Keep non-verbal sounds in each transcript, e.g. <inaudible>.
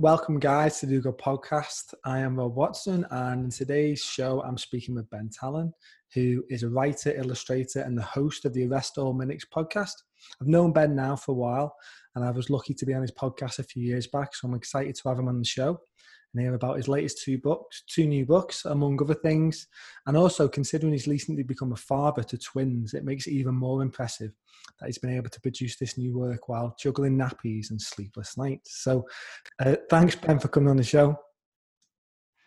welcome, guys, to the Good podcast. I am Rob Watson, and in today's show, I'm speaking with Ben Tallon, who is a writer, illustrator, and the host of the Arrest All Mimics podcast. I've known Ben now for a while, and I was lucky to be on his podcast a few years back, so I'm excited to have him on the show and hear about his latest two books, two new books, among other things. And also, considering he's recently become a father to twins, it makes it even more impressive that he's been able to produce this new work while juggling nappies and sleepless nights. So, uh, thanks, Ben, for coming on the show.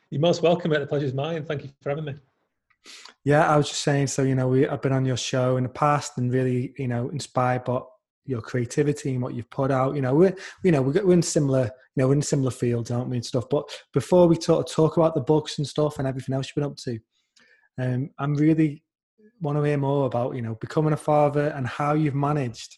You're most welcome. The pleasure's mine. And thank you for having me. Yeah, I was just saying. So, you know, we, I've been on your show in the past and really, you know, inspired by your creativity and what you've put out. You know, we're you know we're in similar you know we're in similar fields, aren't we, and stuff. But before we talk talk about the books and stuff and everything else you've been up to, um, I'm really want to hear more about you know becoming a father and how you've managed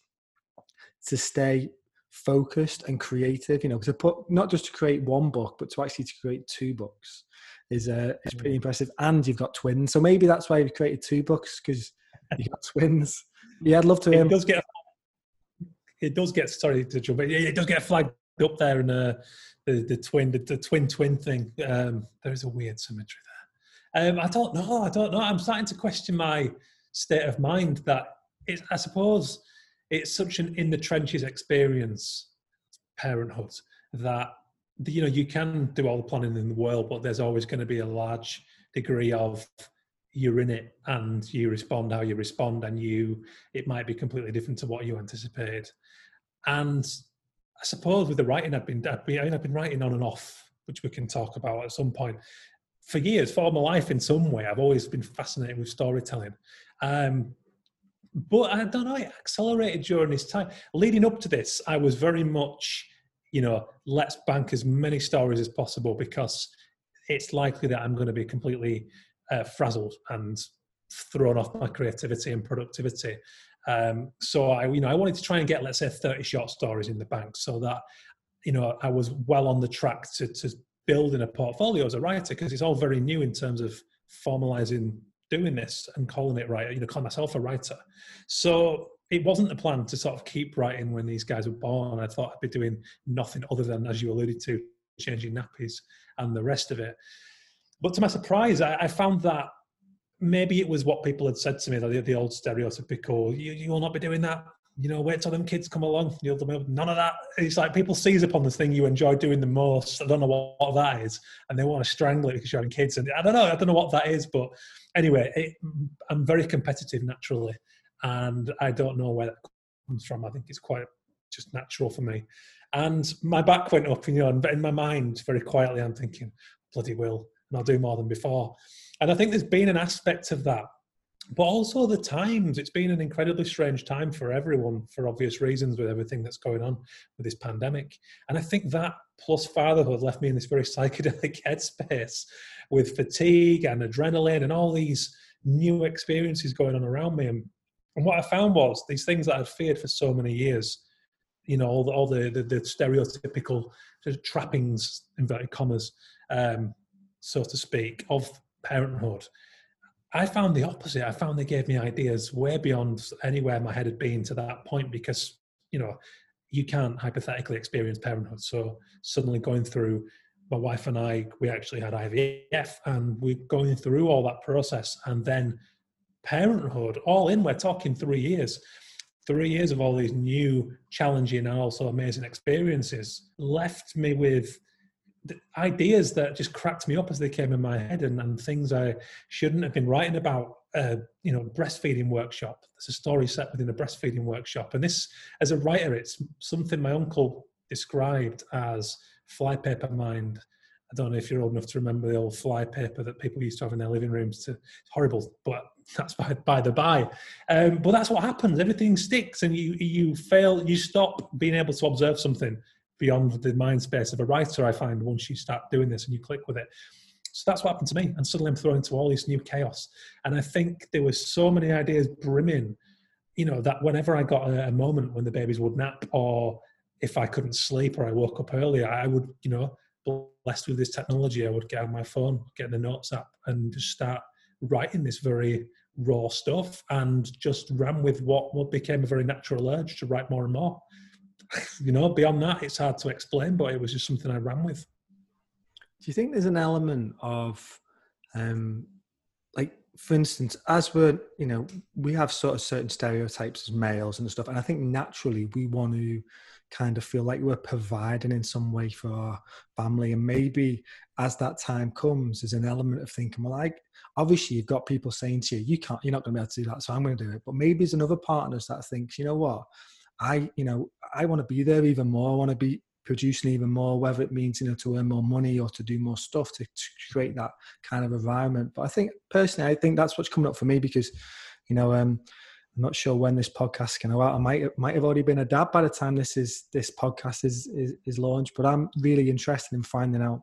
to stay focused and creative. You know, because to put not just to create one book, but to actually to create two books is uh, is pretty mm. impressive. And you've got twins, so maybe that's why you've created two books because you've got <laughs> twins. Yeah, I'd love to. It does get it does get sorry to jump, but it does get flagged up there in uh, the the twin the, the twin twin thing. Um, there is a weird symmetry there. Um, I don't know. I don't know. I'm starting to question my state of mind. That it, I suppose it's such an in the trenches experience, parenthood that you know you can do all the planning in the world, but there's always going to be a large degree of you're in it and you respond how you respond and you it might be completely different to what you anticipated and i suppose with the writing i've been i've been, I've been writing on and off which we can talk about at some point. For years for my life in some way i've always been fascinated with storytelling. Um, but i don't know it accelerated during this time. Leading up to this i was very much you know let's bank as many stories as possible because it's likely that i'm going to be completely uh, frazzled and thrown off my creativity and productivity. Um, so I, you know, I wanted to try and get, let's say, 30 short stories in the bank, so that you know I was well on the track to, to building a portfolio as a writer because it's all very new in terms of formalizing doing this and calling it right. You know, calling myself a writer. So it wasn't the plan to sort of keep writing when these guys were born. I thought I'd be doing nothing other than, as you alluded to, changing nappies and the rest of it. But to my surprise, I, I found that maybe it was what people had said to me, the, the old stereotypical, you, you will not be doing that. You know, wait till them kids come along. You'll none of that. It's like people seize upon the thing you enjoy doing the most. I don't know what, what that is, and they want to strangle it because you're having kids. And I don't know. I don't know what that is, but anyway, it, I'm very competitive naturally, and I don't know where that comes from. I think it's quite just natural for me. And my back went up, you know, and in my mind, very quietly, I'm thinking, bloody will, and I'll do more than before. And I think there's been an aspect of that. But also the times, it's been an incredibly strange time for everyone for obvious reasons with everything that's going on with this pandemic. And I think that plus fatherhood left me in this very psychedelic <laughs> headspace with fatigue and adrenaline and all these new experiences going on around me. And, and what I found was these things that I'd feared for so many years, you know, all the, all the, the, the stereotypical trappings, inverted commas, um, so to speak, of parenthood. I found the opposite. I found they gave me ideas way beyond anywhere my head had been to that point because, you know, you can't hypothetically experience parenthood. So suddenly going through my wife and I, we actually had IVF and we're going through all that process and then parenthood, all in, we're talking three years. Three years of all these new, challenging, and also amazing experiences left me with ideas that just cracked me up as they came in my head and, and things I shouldn't have been writing about. Uh, you know, breastfeeding workshop. There's a story set within a breastfeeding workshop, and this, as a writer, it's something my uncle described as flypaper mind. I don't know if you're old enough to remember the old flypaper that people used to have in their living rooms. To, it's horrible, but <laughs> that's by, by the by. Um, but that's what happens. Everything sticks, and you you fail. You stop being able to observe something beyond the mind space of a writer, I find, once you start doing this and you click with it. So that's what happened to me. And suddenly I'm thrown into all this new chaos. And I think there were so many ideas brimming, you know, that whenever I got a, a moment when the babies would nap or if I couldn't sleep or I woke up early, I would, you know, blessed with this technology, I would get on my phone, get the notes app and just start writing this very raw stuff and just ran with what, what became a very natural urge to write more and more you know, beyond that, it's hard to explain, but it was just something I ran with. Do you think there's an element of, um, like, for instance, as we're, you know, we have sort of certain stereotypes as males and stuff, and I think naturally we want to kind of feel like we're providing in some way for our family, and maybe as that time comes, there's an element of thinking, well, like, obviously you've got people saying to you, you can't, you're not going to be able to do that, so I'm going to do it. But maybe there's another partner that thinks, you know what, I, you know, I want to be there even more. I want to be producing even more, whether it means, you know, to earn more money or to do more stuff to, to create that kind of environment. But I think personally, I think that's what's coming up for me because, you know, um, I'm not sure when this podcast can go out. I might might have already been a dad by the time this is this podcast is is, is launched. But I'm really interested in finding out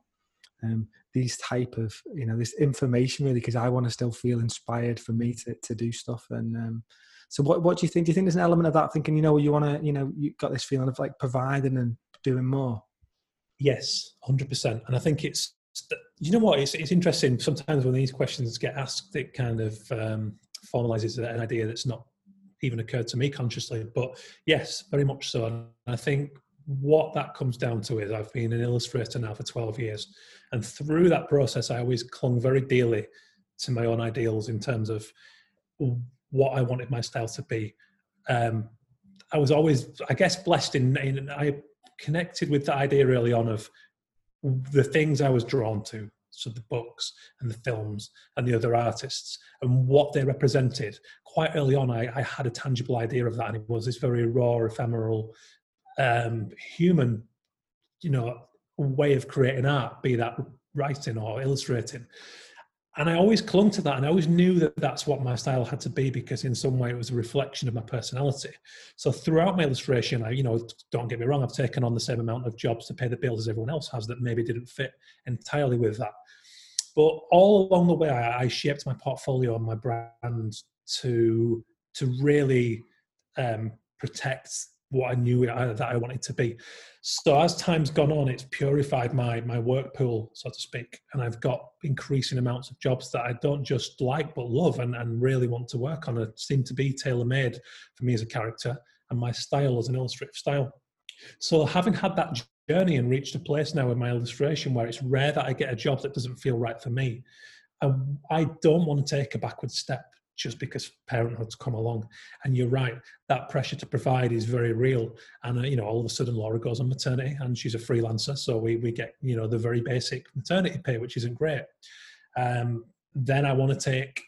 um, these type of you know this information really because I want to still feel inspired for me to to do stuff and um, so what what do you think? Do you think there's an element of that thinking, you know, you want to, you know, you got this feeling of like providing and doing more? Yes, hundred percent. And I think it's, you know, what it's it's interesting. Sometimes when these questions get asked, it kind of um, formalizes an idea that's not even occurred to me consciously. But yes, very much so. And I think what that comes down to is I've been an illustrator now for 12 years. And through that process, I always clung very dearly to my own ideals in terms of what I wanted my style to be. Um, I was always, I guess, blessed in, in I connected with the idea early on of the things I was drawn to, so the books and the films and the other artists and what they represented. Quite early on, I, I had a tangible idea of that, and it was this very raw, ephemeral, um, human, you know, way of creating art, be that writing or illustrating and I always clung to that, and I always knew that that's what my style had to be because, in some way, it was a reflection of my personality. So, throughout my illustration, I, you know, don't get me wrong, I've taken on the same amount of jobs to pay the bills as everyone else has that maybe didn't fit entirely with that. But all along the way, I, I shaped my portfolio and my brand to to really um, protect what I knew that I wanted to be. So as time's gone on, it's purified my my work pool, so to speak, and I've got increasing amounts of jobs that I don't just like but love and, and really want to work on. It seem to be tailor made for me as a character and my style as an illustrative style. So having had that journey and reached a place now in my illustration where it's rare that I get a job that doesn't feel right for me, I, I don't want to take a backward step just because parenthood's come along. And you're right, that pressure to provide is very real. And uh, you know, all of a sudden, Laura goes on maternity, and she's a freelancer, so we we get you know the very basic maternity pay, which isn't great. Um, then I want to take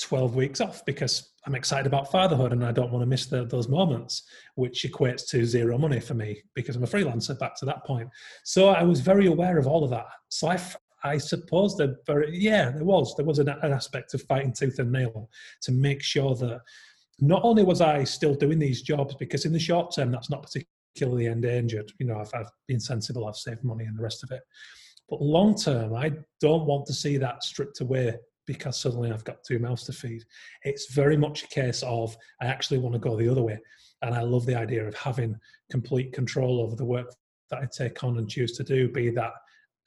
12 weeks off because I'm excited about fatherhood and I don't want to miss the, those moments, which equates to zero money for me because I'm a freelancer back to that point. So I was very aware of all of that. So I, I suppose that very yeah, there was there was an, an, aspect of fighting tooth and nail to make sure that not only was I still doing these jobs because in the short term that's not particularly endangered. You know, I've, I've been sensible, I've saved money and the rest of it. But long term, I don't want to see that stripped away because suddenly I've got two mouths to feed. It's very much a case of I actually want to go the other way. And I love the idea of having complete control over the work that I take on and choose to do, be that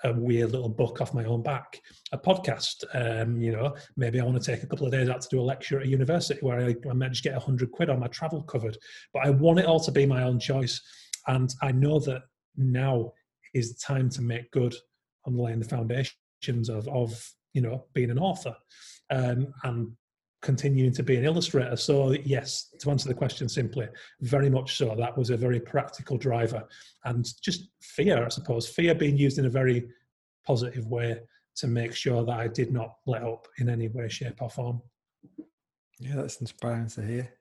a weird little book off my own back, a podcast. Um, you know, maybe I want to take a couple of days out to do a lecture at a university where I, I might just get a hundred quid on my travel covered. But I want it all to be my own choice, and I know that now is the time to make good on laying the foundations of of you know being an author um, and continuing to be an illustrator. So, yes, to answer the question simply, very much so. That was a very practical driver. And just fear, I suppose, fear being used in a very positive way to make sure that I did not let up in any way, shape, or form. Yeah, that's inspiring to hear.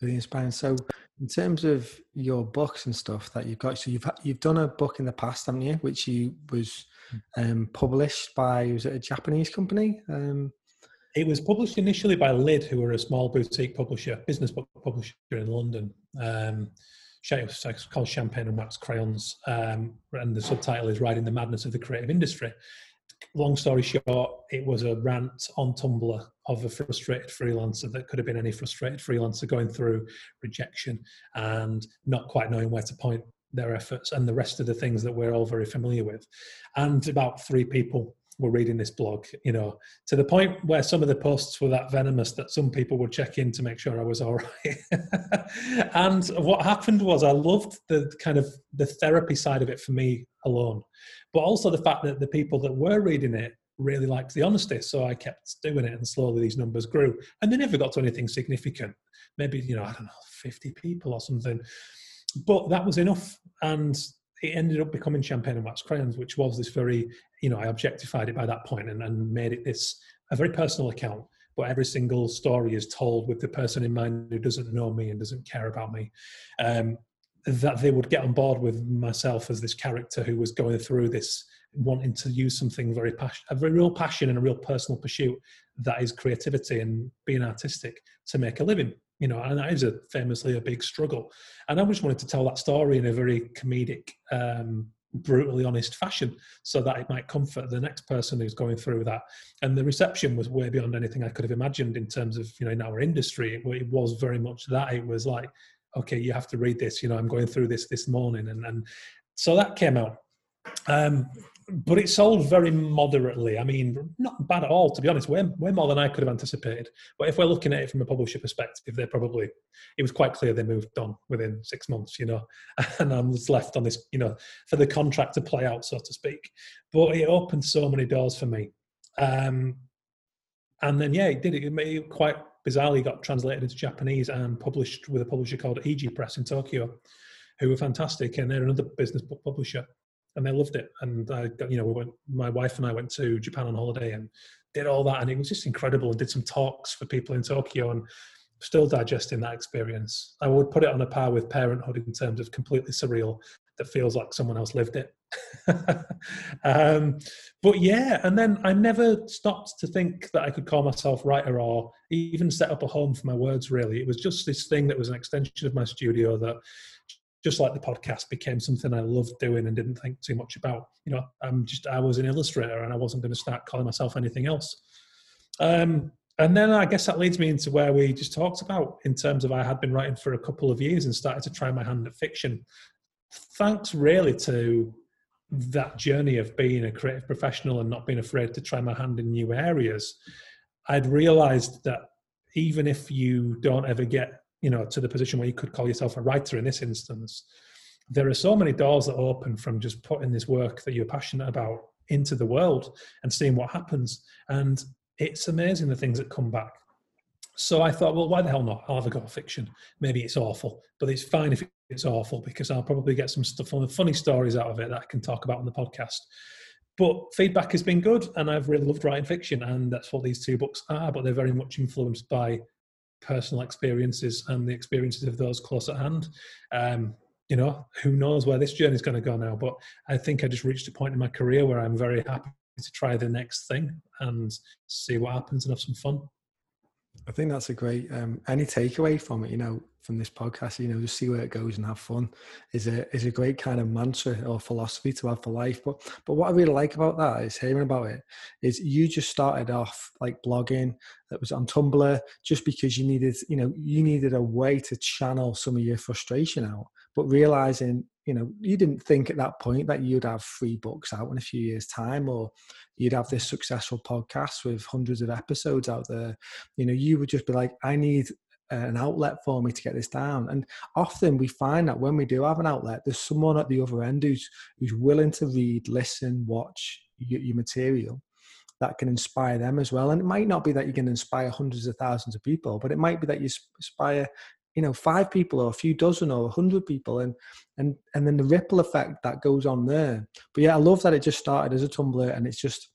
Really inspiring. So, in terms of your books and stuff that you've got, so you've you've done a book in the past, haven't you? Which you was hmm. um, published by was it a Japanese company? Um, it was published initially by Lid, who were a small boutique publisher, business book publisher in London. Um, called Champagne and Wax Crayons, um, and the subtitle is "Riding the Madness of the Creative Industry." Long story short, it was a rant on Tumblr of a frustrated freelancer that could have been any frustrated freelancer going through rejection and not quite knowing where to point their efforts and the rest of the things that we're all very familiar with. And about three people were reading this blog, you know, to the point where some of the posts were that venomous that some people would check in to make sure I was all <laughs> right. and what happened was I loved the kind of the therapy side of it for me alone, but also the fact that the people that were reading it really liked the honesty. So I kept doing it and slowly these numbers grew. And they never got to anything significant. Maybe, you know, I don't know, 50 people or something. But that was enough. And it ended up becoming Champagne and Wax Crayons, which was this very, you know, I objectified it by that point and, and made it this a very personal account. But every single story is told with the person in mind who doesn't know me and doesn't care about me. Um, that they would get on board with myself as this character who was going through this wanting to use something very passion, a very real passion and a real personal pursuit that is creativity and being artistic to make a living. You know, and that is a famously a big struggle. And I just wanted to tell that story in a very comedic, um, brutally honest fashion, so that it might comfort the next person who's going through that. And the reception was way beyond anything I could have imagined in terms of you know in our industry. It, it was very much that. It was like, okay, you have to read this. You know, I'm going through this this morning, and and so that came out. Um, but it sold very moderately. I mean, not bad at all, to be honest. Way, way more than I could have anticipated. But if we're looking at it from a publisher perspective, they're probably, it was quite clear they moved on within six months, you know, <laughs> and I was left on this, you know, for the contract to play out, so to speak. But it opened so many doors for me. Um, and then, yeah, it did. It, it quite bizarrely got translated into Japanese and published with a publisher called EG Press in Tokyo, who were fantastic. And they're another business book publisher and they loved it. And I, you know, we went. My wife and I went to Japan on holiday and did all that, and it was just incredible. And did some talks for people in Tokyo, and still digesting that experience. I would put it on a par with Parenthood in terms of completely surreal. That feels like someone else lived it. <laughs> um, but yeah, and then I never stopped to think that I could call myself writer or even set up a home for my words. Really, it was just this thing that was an extension of my studio that just like the podcast became something I loved doing and didn't think too much about. You know, I'm just I was an illustrator and I wasn't going to start calling myself anything else. Um, and then I guess that leads me into where we just talked about in terms of I had been writing for a couple of years and started to try my hand at fiction. Thanks really to that journey of being a creative professional and not being afraid to try my hand in new areas, I'd realized that even if you don't ever get you know to the position where you could call yourself a writer in this instance there are so many doors that open from just putting this work that you're passionate about into the world and seeing what happens. And it's amazing the things that come back. So i thought well why the hell not? I'll have a go at fiction. Maybe it's awful but it's fine if it's awful because i'll probably get some stuff funny stories out of it that i can talk about on the podcast. But feedback has been good and i've really loved writing fiction and that's what these two books are but they're very much influenced by personal experiences and the experiences of those close at hand. Um, you know, who knows where this journey is going to go now? But I think I just reached a point in my career where I'm very happy to try the next thing and see what happens and have some fun. I think that's a great um, any takeaway from it. You know, from this podcast, you know, just see where it goes and have fun is a is a great kind of mantra or philosophy to have for life. But but what I really like about that is hearing about it is you just started off like blogging that was on Tumblr just because you needed you know you needed a way to channel some of your frustration out, but realizing you know you didn't think at that point that you'd have three books out in a few years time or you'd have this successful podcast with hundreds of episodes out there. You know you would just be like i need uh, an outlet for me to get this down. And often we find that when we do have an outlet there's someone at the other end who's who's willing to read listen watch your, your material that can inspire them as well. And it might not be that you can inspire hundreds of thousands of people but it might be that you inspire you know five people or a few dozen or a hundred people and and and then the ripple effect that goes on there. But yeah i love that it just started as a tumblr and it's just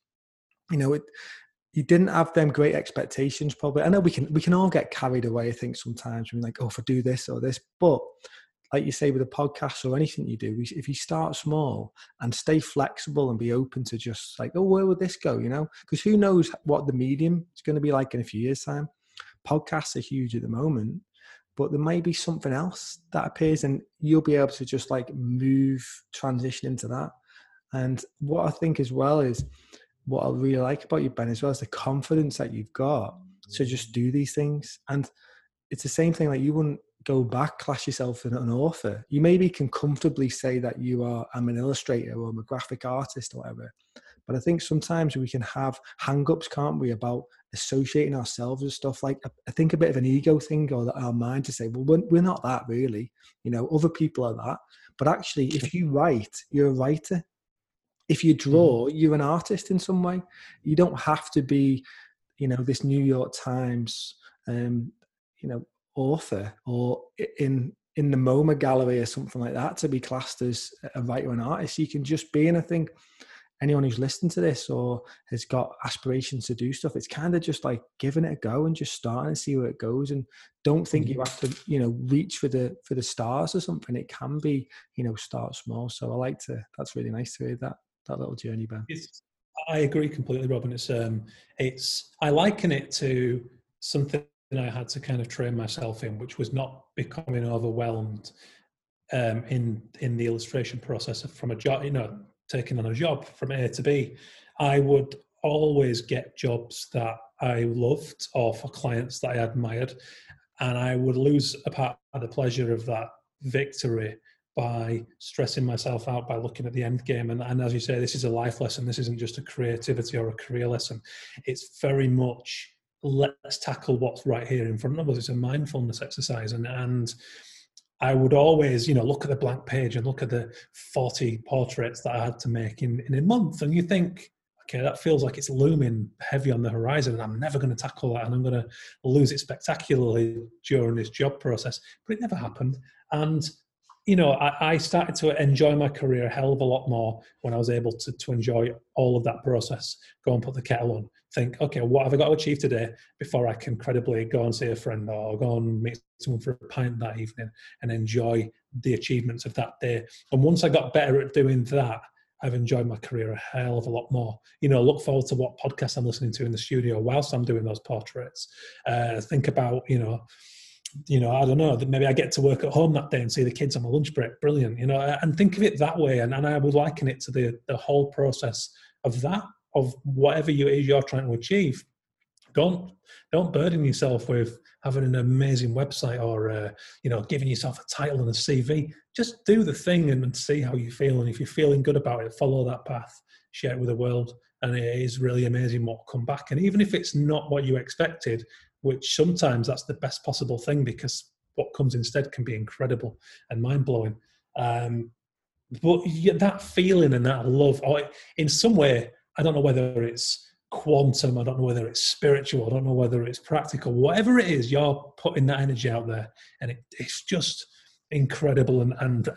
you know it you didn't have them great expectations probably. I know we can we can all get carried away i think sometimes we're like oh if i do this or this but like you say with a podcast or anything you do if you start small and stay flexible and be open to just like oh where would this go? you know? Because who knows what the medium is going to be like in a few years time. Podcasts are huge at the moment but there may be something else that appears and you'll be able to just like move transition into that. And what i think as well is what i really like about you ben as well is the confidence that you've got to just do these things. And it's the same thing like you wouldn't go back class yourself as an author. You maybe can comfortably say that you are i'm an illustrator or i'm a graphic artist or whatever But I think sometimes we can have hang-ups, can't we, about associating ourselves with stuff like I think a bit of an ego thing or that our mind to say, well, we're, we're not that really. You know, other people are that. But actually, if you write, you're a writer. If you draw, mm-hmm. you're an artist in some way. You don't have to be, you know, this New York Times, um, you know, author or in in the MoMA gallery or something like that to be classed as a writer and artist. You can just be, and I think anyone who's listened to this or has got aspirations to do stuff, it's kind of just like giving it a go and just starting and see where it goes. And don't think you have to, you know, reach for the for the stars or something. It can be, you know, start small. So I like to. That's really nice to hear that that little journey, Ben. It's, I agree completely, Robin. It's um, it's I liken it to something I had to kind of train myself in, which was not becoming overwhelmed um, in in the illustration process from a job, you know, taking on a job from A to B. I would always get jobs that I loved or for clients that I admired, and I would lose a part of the pleasure of that victory by stressing myself out by looking at the end game. And, and as you say, this is a life lesson. This isn't just a creativity or a career lesson. It's very much let's tackle what's right here in front of us. It's a mindfulness exercise, and and I would always, you know, look at the blank page and look at the forty portraits that I had to make in in a month, and you think, okay, that feels like it's looming heavy on the horizon, and I'm never going to tackle that, and I'm going to lose it spectacularly during this job process. But it never happened, and you know, I, I, started to enjoy my career a hell of a lot more when I was able to, to enjoy all of that process. Go and put the kettle on, think, okay, what have I got to achieve today before I can credibly go and see a friend or go and meet someone for a pint that evening and enjoy the achievements of that day. And once I got better at doing that, I've enjoyed my career a hell of a lot more. You know, look forward to what podcast I'm listening to in the studio whilst I'm doing those portraits. Uh, think about, you know, you know, I don't know, that maybe I get to work at home that day and see the kids on my lunch break. Brilliant, you know, and think of it that way. And, and I would liken it to the, the whole process of that of whatever you is you're trying to achieve. Don't don't burden yourself with having an amazing website or uh, you know giving yourself a title and a CV. Just do the thing and, and see how you feel. And if you're feeling good about it, follow that path. Share it with the world, and it is really amazing what will come back. And even if it's not what you expected, which sometimes that's the best possible thing because what comes instead can be incredible and mind blowing. Um, but that feeling and that love, or in some way, I don't know whether it's quantum, I don't know whether it's spiritual, I don't know whether it's practical, whatever it is, you're putting that energy out there. And it, it's just incredible and, and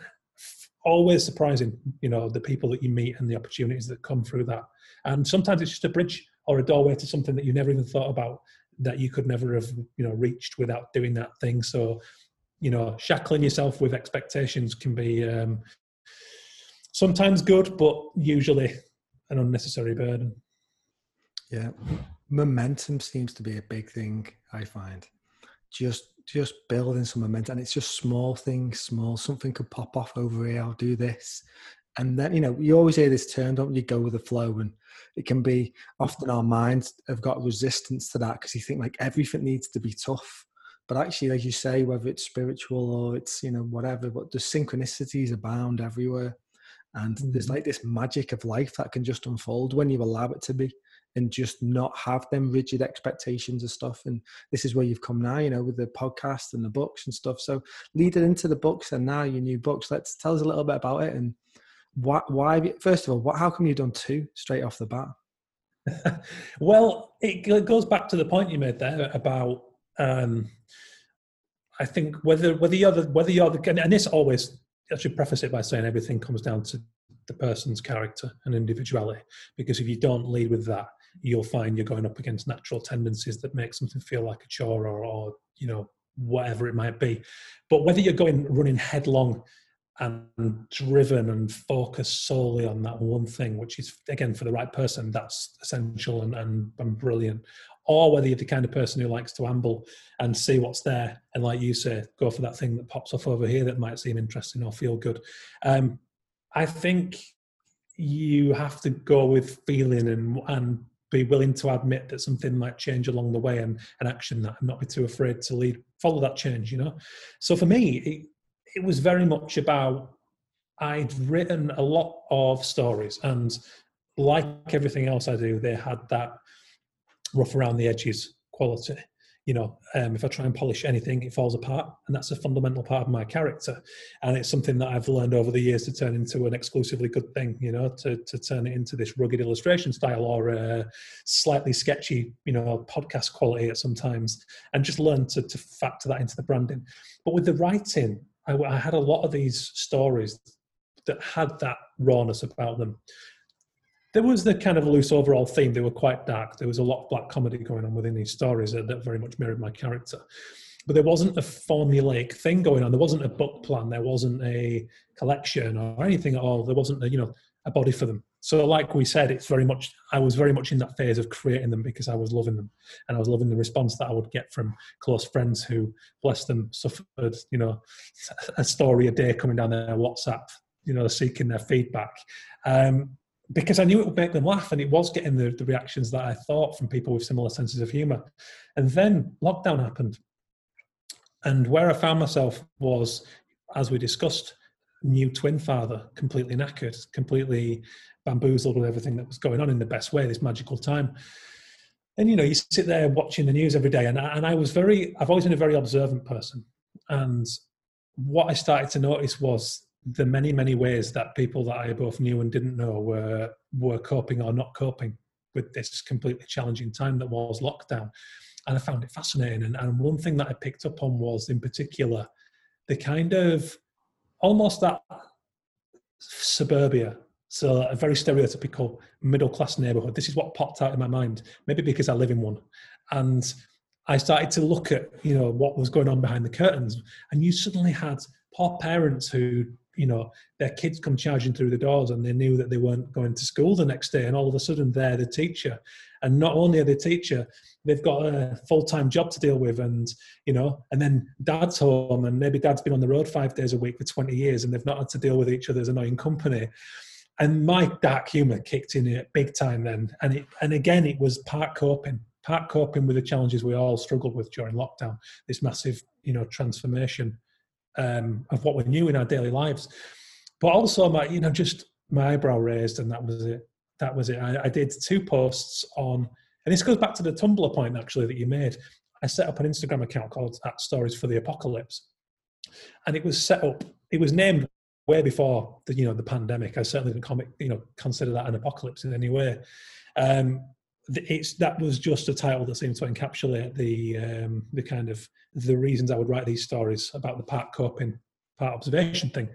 always surprising, you know, the people that you meet and the opportunities that come through that. And sometimes it's just a bridge or a doorway to something that you never even thought about that you could never have, you know, reached without doing that thing. So, you know, shackling yourself with expectations can be um, sometimes good, but usually an unnecessary burden. Yeah, momentum seems to be a big thing. I find just just building some momentum, and it's just small things. Small something could pop off over here. I'll do this, and then you know you always hear this term, don't you? Go with the flow, and it can be often our minds have got resistance to that because you think like everything needs to be tough. But actually, as you say, whether it's spiritual or it's you know whatever, but the synchronicities abound everywhere and mm-hmm. there's like this magic of life that can just unfold when you allow it to be and just not have them rigid expectations of stuff and this is where you've come now you know with the podcast and the books and stuff so lead it into the books and now your new books let's tell us a little bit about it and why, why first of all what, how come you've done two straight off the bat <laughs> well it goes back to the point you made there about um, I think whether whether you're the whether you're the and this always I should preface it by saying everything comes down to the person's character and individuality. Because if you don't lead with that, you'll find you're going up against natural tendencies that make something feel like a chore or, or you know, whatever it might be. But whether you're going running headlong and driven and focused solely on that one thing, which is again for the right person, that's essential and, and, and brilliant, or whether you're the kind of person who likes to amble and see what's there and like you say go for that thing that pops off over here that might seem interesting or feel good. Um, i think you have to go with feeling and and be willing to admit that something might change along the way and, and action that and not be too afraid to lead follow that change you know? So for me it, it was very much about i'd written a lot of stories and like everything else I do, they had that rough around the edges quality you know, um, if I try and polish anything, it falls apart. And that's a fundamental part of my character. And it's something that I've learned over the years to turn into an exclusively good thing, you know, to, to turn it into this rugged illustration style or a slightly sketchy, you know, podcast quality at sometimes, and just learn to, to factor that into the branding. But with the writing, I, I had a lot of these stories that had that rawness about them there was the kind of loose overall theme. They were quite dark. There was a lot of black comedy going on within these stories that, that very much mirrored my character. But there wasn't a formulaic thing going on. There wasn't a book plan. There wasn't a collection or anything at all. There wasn't a, you know a body for them. So, like we said, it's very much. I was very much in that phase of creating them because I was loving them, and I was loving the response that I would get from close friends who, bless them, suffered. You know, a story a day coming down their WhatsApp. You know, seeking their feedback. Um, because I knew it would make them laugh, and it was getting the, the reactions that I thought from people with similar senses of humour. And then lockdown happened, and where I found myself was, as we discussed, new twin father, completely knackered, completely bamboozled with everything that was going on in the best way, this magical time. And you know, you sit there watching the news every day, and I, and I was very, I've always been a very observant person, and what I started to notice was the many many ways that people that I both knew and didn't know were were coping or not coping with this completely challenging time that was lockdown, and I found it fascinating. And, and one thing that I picked up on was, in particular, the kind of almost that suburbia. So a very stereotypical middle class neighborhood. This is what popped out in my mind. Maybe because I live in one, and I started to look at you know what was going on behind the curtains, and you suddenly had poor parents who you know their kids come charging through the doors and they knew that they weren't going to school the next day and all of a sudden they're the teacher. And not only are they teacher they've got a full-time job to deal with and you know and then dad's home and maybe dad's been on the road five days a week for 20 years and they've not had to deal with each other's annoying company. And my dark humor kicked in at big time then and it and again it was part coping part coping with the challenges we all struggled with during lockdown this massive you know transformation um, of what we knew in our daily lives. But also, my you know, just my eyebrow raised, and that was it. That was it. I, I did two posts on, and this goes back to the Tumblr point actually that you made. I set up an Instagram account called at Stories for the Apocalypse, and it was set up. It was named way before the you know the pandemic. I certainly didn't comic, you know consider that an apocalypse in any way. Um, it's that was just a title that seemed to encapsulate the um, the kind of the reasons I would write these stories about the part coping, part observation thing.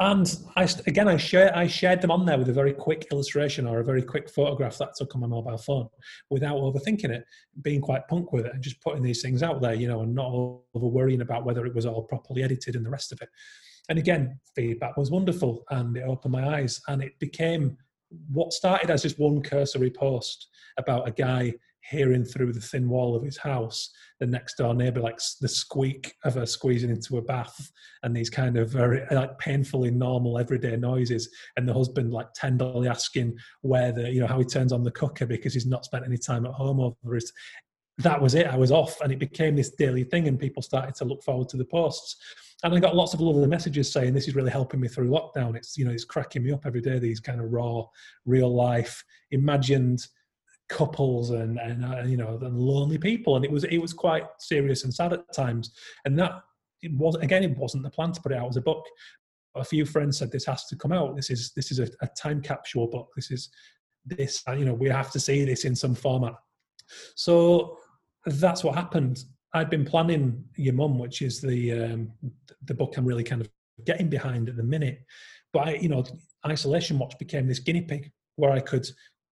And I again I share I shared them on there with a very quick illustration or a very quick photograph that took on my mobile phone without overthinking it, being quite punk with it and just putting these things out there, you know, and not over worrying about whether it was all properly edited and the rest of it. And again, feedback was wonderful and it opened my eyes and it became what started as just one cursory post about a guy hearing through the thin wall of his house the next door neighbor like the squeak of her squeezing into a bath and these kind of very like painfully normal everyday noises and the husband like tenderly asking where the you know how he turns on the cooker because he's not spent any time at home over it. That was it i was off and it became this daily thing and people started to look forward to the posts and I got lots of lovely messages saying this is really helping me through lockdown. It's you know it's cracking me up every day. These kind of raw, real life, imagined couples and and uh, you know and lonely people, and it was it was quite serious and sad at times. And that it was again it wasn't the plan to put it out as a book. A few friends said this has to come out. This is this is a, a time capsule book. This is this you know we have to see this in some format. So that's what happened I'd been planning Your Mum, which is the um, the book I'm really kind of getting behind at the minute. But I, you know, Isolation Watch became this guinea pig where I could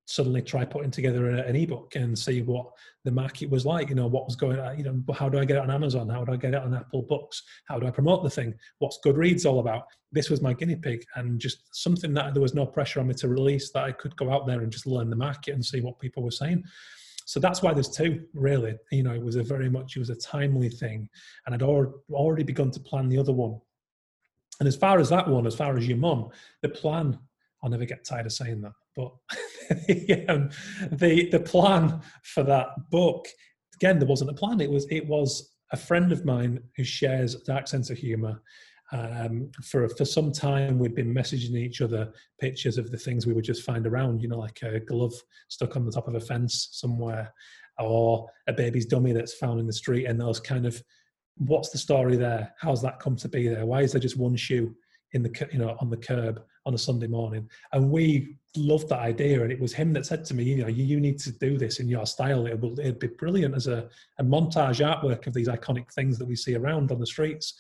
suddenly try putting together an ebook and see what the market was like. You know, what was going on. You know, how do I get it on Amazon? How do I get it on Apple Books? How do I promote the thing? What's Goodreads all about? This was my guinea pig, and just something that there was no pressure on me to release. That I could go out there and just learn the market and see what people were saying so that's why there's two really. You know it was a very much it was a timely thing and i'd already begun to plan the other one. And as far as that one as far as your mum the plan i'll never get tired of saying that but <laughs> um, the the plan for that book again there wasn't a plan. It was it was a friend of mine who shares dark sense of humor Um, for for some time, we'd been messaging each other pictures of the things we would just find around, you know, like a glove stuck on the top of a fence somewhere, or a baby's dummy that's found in the street, and those kind of, what's the story there? How's that come to be there? Why is there just one shoe in the you know on the curb on a Sunday morning? And we loved that idea, and it was him that said to me, you know, you, you need to do this in your style. It will it'd be brilliant as a, a montage artwork of these iconic things that we see around on the streets.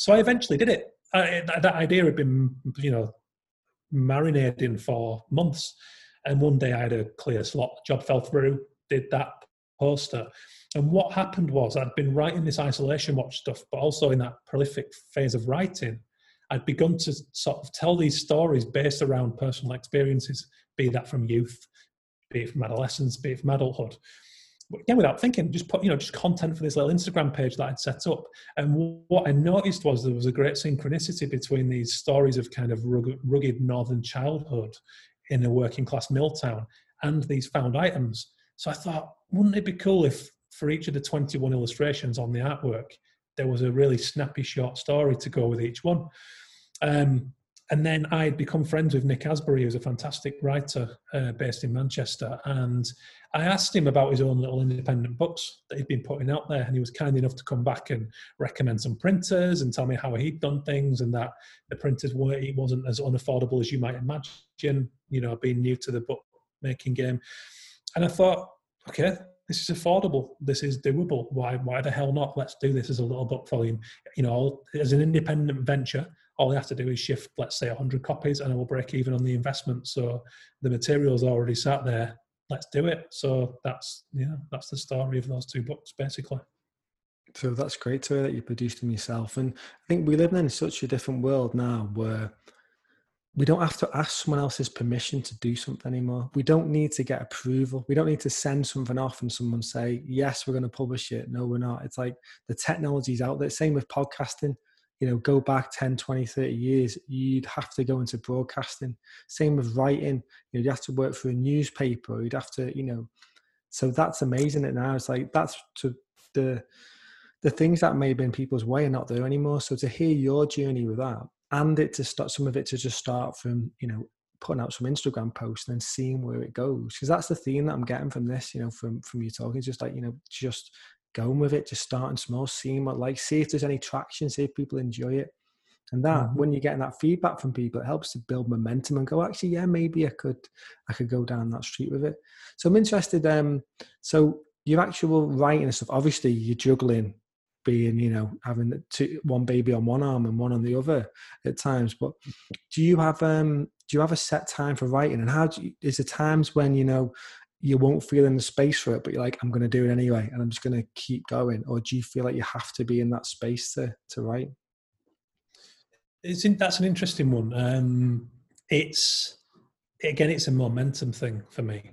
So I eventually did it. Uh, I, that idea had been, you know, marinating for months. And one day I had a clear slot. Job fell through. Did that poster. And what happened was I'd been writing this isolation watch stuff, but also in that prolific phase of writing, I'd begun to sort of tell these stories based around personal experiences, be that from youth, be it from adolescence, be it from adulthood. Again, without thinking, just put, you know, just content for this little Instagram page that I'd set up. And what I noticed was there was a great synchronicity between these stories of kind of rugged, rugged northern childhood in a working class mill town and these found items. So I thought, wouldn't it be cool if for each of the 21 illustrations on the artwork, there was a really snappy short story to go with each one? Um, and then I'd become friends with Nick Asbury, who's a fantastic writer uh, based in Manchester. And I asked him about his own little independent books that he'd been putting out there. And he was kind enough to come back and recommend some printers and tell me how he'd done things and that the printers weren't, it wasn't as unaffordable as you might imagine, you know, being new to the book making game. And I thought, okay, this is affordable. This is doable. Why, why the hell not? Let's do this as a little book volume. You know, as an independent venture, all I have to do is shift, let's say, 100 copies, and I will break even on the investment. So the material's already sat there. Let's do it. So that's yeah, that's the story of those two books, basically. So that's great to hear that you produced them yourself. And I think we live in such a different world now where we don't have to ask someone else's permission to do something anymore. We don't need to get approval. We don't need to send something off and someone say, yes, we're going to publish it. No, we're not. It's like the technology's out there. Same with podcasting you know go back 10 20 30 years you'd have to go into broadcasting. Same with writing. You'd have to work for a newspaper. You'd have to you know so that's amazing it now. It's like that's to the the things that may have been people's way are not there anymore. So to hear your journey with that and it to start some of it to just start from you know putting out some instagram posts and then seeing where it goes. Because that's the theme that i'm getting from this you know from from you talking. It's just like you know just going with it, just starting small, seeing what like, see if there's any traction, see if people enjoy it. And that mm-hmm. when you're getting that feedback from people, it helps to build momentum and go, actually, yeah, maybe I could I could go down that street with it. So I'm interested, um, so your actual writing and stuff, obviously you're juggling being, you know, having two, one baby on one arm and one on the other at times. But do you have um do you have a set time for writing? And how do you, is there times when you know you won't feel in the space for it, but you're like, I'm going to do it anyway, and I'm just going to keep going? Or do you feel like you have to be in that space to to write? It's in, that's an interesting one. Um, it's again, it's a momentum thing for me.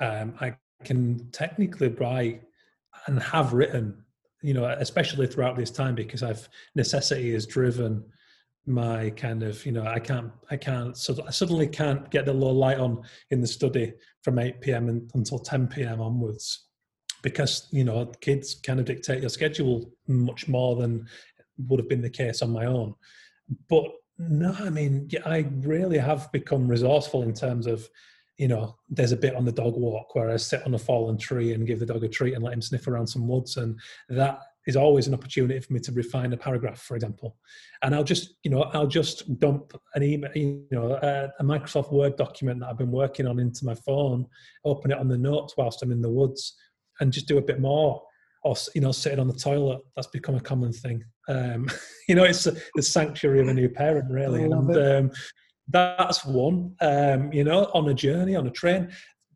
Um, I can technically write and have written, you know, especially throughout this time because I've necessity has driven my kind of you know i can't i can't so i suddenly can't get the low light on in the study from 8 p.m until 10 p.m onwards. Because you know kids kind of dictate your schedule much more than would have been the case on my own. But no i mean i really have become resourceful in terms of you know there's a bit on the dog walk where i sit on a fallen tree and give the dog a treat and let him sniff around some woods and that is always an opportunity for me to refine a paragraph, for example. And I'll just, you know, I'll just dump an email, you know, a, a, Microsoft Word document that I've been working on into my phone, open it on the notes whilst I'm in the woods, and just do a bit more. Or you know, sitting on the toilet. That's become a common thing. Um, <laughs> you know, it's a, the sanctuary of a new parent, really. And um, that's one. Um, you know, on a journey, on a train.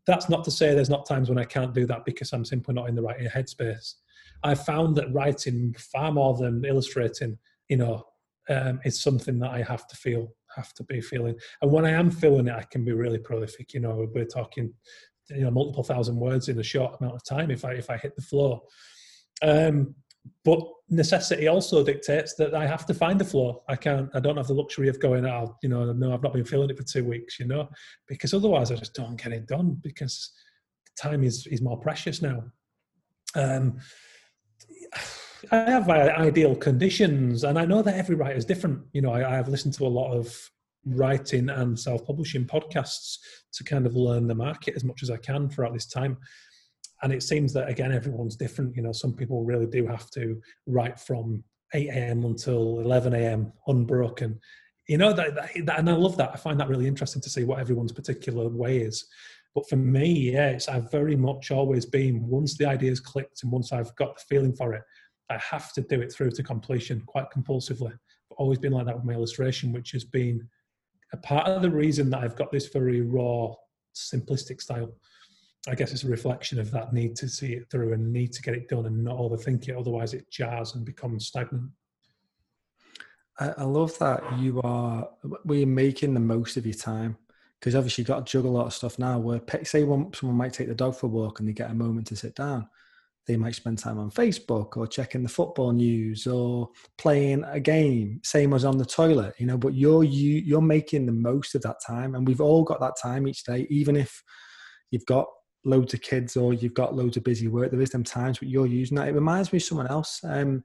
That's not to say there's not times when I can't do that because I'm simply not in the right headspace. I found that writing far more than illustrating, you know, um, is something that I have to feel, have to be feeling. And when I am feeling it, I can be really prolific. You know, we're talking, you know, multiple thousand words in a short amount of time if I if I hit the floor. Um, but necessity also dictates that I have to find the flow. I can't. I don't have the luxury of going out. You know, no, I've not been feeling it for two weeks. You know, because otherwise I just don't get it done because time is is more precious now. Um, I have ideal conditions, and I know that every writer is different. You know, I, I've listened to a lot of writing and self-publishing podcasts to kind of learn the market as much as I can throughout this time. And it seems that again, everyone's different. You know, some people really do have to write from 8 a.m. until 11 a.m. unbroken. You know, that, that, and I love that. I find that really interesting to see what everyone's particular way is. But for me, yes, I've very much always been once the idea's clicked and once I've got the feeling for it, I have to do it through to completion quite compulsively. I've always been like that with my illustration, which has been a part of the reason that I've got this very raw, simplistic style. I guess it's a reflection of that need to see it through and need to get it done and not overthink it. Otherwise, it jars and becomes stagnant. I, love that you are we're making the most of your time because obviously you've got to juggle a lot of stuff now. Where say one, someone might take the dog for a walk and they get a moment to sit down, they might spend time on Facebook or checking the football news or playing a game, same as on the toilet, you know. But you're you you're making the most of that time, and we've all got that time each day, even if you've got loads of kids or you've got loads of busy work. There is them times, but you're using that. It reminds me of someone else um,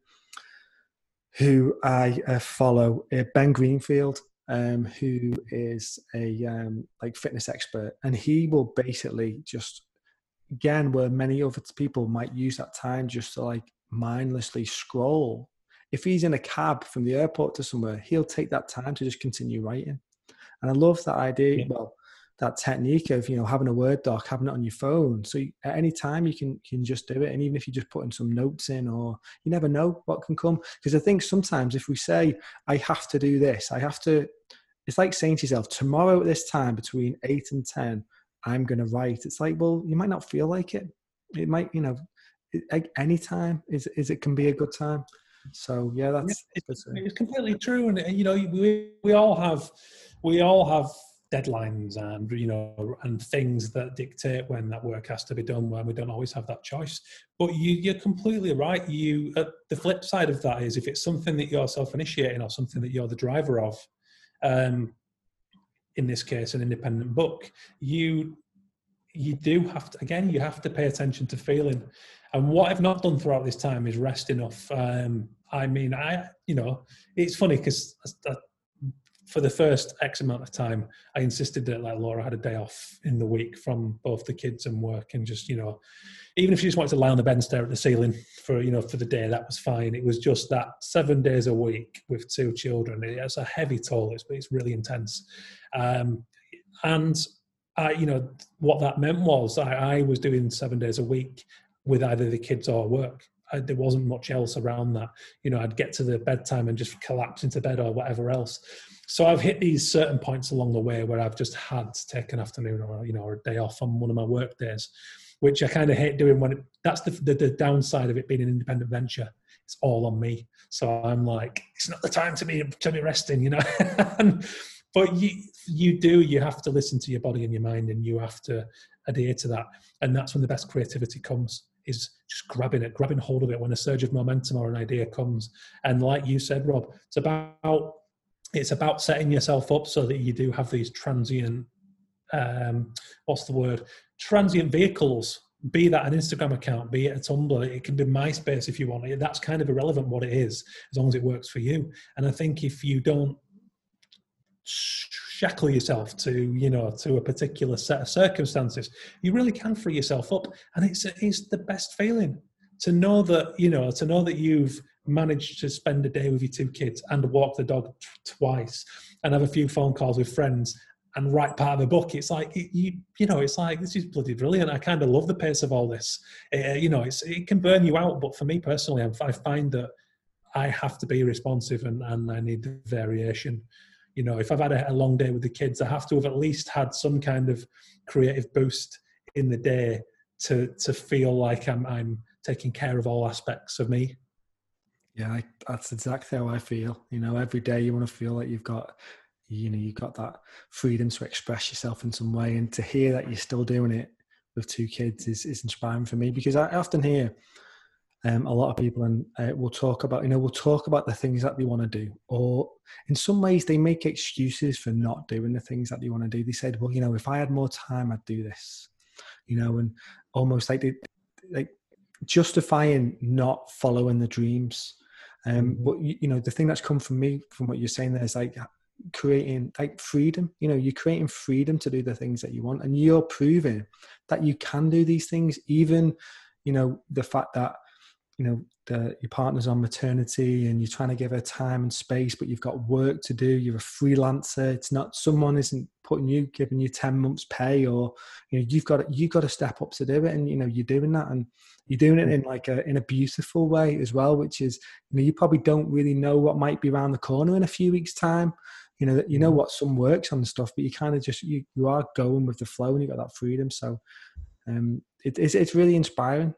who I uh, follow, uh, Ben Greenfield. Um, who is a um, like fitness expert, and he will basically just again where many other people might use that time just to like mindlessly scroll. If he's in a cab from the airport to somewhere he'll take that time to just continue writing. And i love that idea yeah. well that technique of you know having a word doc having it on your phone. So you, at any time you can can just do it and even if you're just put in some notes in or you never know what can come. Because i think sometimes if we say i have to do this i have to it's like saying to yourself tomorrow at this time between 8 and 10 I'm going to write. It's like, well, you might not feel like it. It might, you know, any time is is it can be a good time. So yeah, that's it's, it's completely true, and you know, we we all have we all have deadlines and you know and things that dictate when that work has to be done when we don't always have that choice but you you're completely right you uh, the flip side of that is if it's something that you're self-initiating or something that you're the driver of um in this case an independent book you you do have to again you have to pay attention to feeling. And what i've not done throughout this time is rest enough. Um i mean i you know it's funny because for the first X amount of time, I insisted that like Laura had a day off in the week from both the kids and work, and just you know, even if she just wanted to lie on the bed and stare at the ceiling for you know for the day, that was fine. It was just that seven days a week with two children. It's a heavy toll. It's it's really intense, um, and I you know what that meant was I, I was doing seven days a week with either the kids or work. I, there wasn't much else around that. You know, I'd get to the bedtime and just collapse into bed or whatever else so I've hit these certain points along the way where I've just had to take an afternoon or you know or a day off on one of my work days, which I kind of hate doing when it, that's the, the, the downside of it being an independent venture. It's all on me, so I'm like, it's not the time to be to be resting, you know. <laughs> but you you do you have to listen to your body and your mind, and you have to adhere to that, and that's when the best creativity comes is just grabbing it, grabbing hold of it when a surge of momentum or an idea comes. And like you said, Rob, it's about it's about setting yourself up so that you do have these transient um, what's the word? Transient vehicles be that an instagram account be it a tumblr it can be myspace if you want. It that's kind of irrelevant what it is as long as it works for you. And i think if you don't shackle yourself to you know to a particular set of circumstances. You really can free yourself up and it's it's the best feeling to know that you know to know that you've managed to spend a day with your two kids and walk the dog t- twice and have a few phone calls with friends and write part of the book. It's like you you know it's like this is bloody brilliant. I kind of love the pace of all this. Uh, you know it's it can burn you out but for me personally I'm, i find that i have to be responsive and, and i need the variation you know if i've had a, a long day with the kids i have to have at least had some kind of creative boost in the day to to feel like i'm i'm taking care of all aspects of me yeah, I, that's exactly how I feel. You know, every day you want to feel like you've got, you know, you've got that freedom to express yourself in some way, and to hear that you're still doing it with two kids is is inspiring for me because I often hear um, a lot of people and uh, will talk about, you know, we'll talk about the things that they want to do, or in some ways they make excuses for not doing the things that they want to do. They said, well, you know, if I had more time, I'd do this, you know, and almost like they like justifying not following the dreams. Um, Mhm. but you, you know, the thing that's come from me, from what you're saying, there is like creating like freedom. You know, you're creating freedom to do the things that you want, and you're proving that you can do these things. Even, you know, the fact that you know the, your partner's on maternity and you're trying to give her time and space but you've got work to do you're a freelancer it's not someone isn't putting you giving you 10 months pay or you know you've got to, you've got to step up to do it and you know you're doing that and you're doing it in like a in a beautiful way as well which is you know you probably don't really know what might be around the corner in a few weeks time. You know that you know what some works on stuff but you kind of just you, you are going with the flow and you got that freedom. So um it, it's, it's really inspiring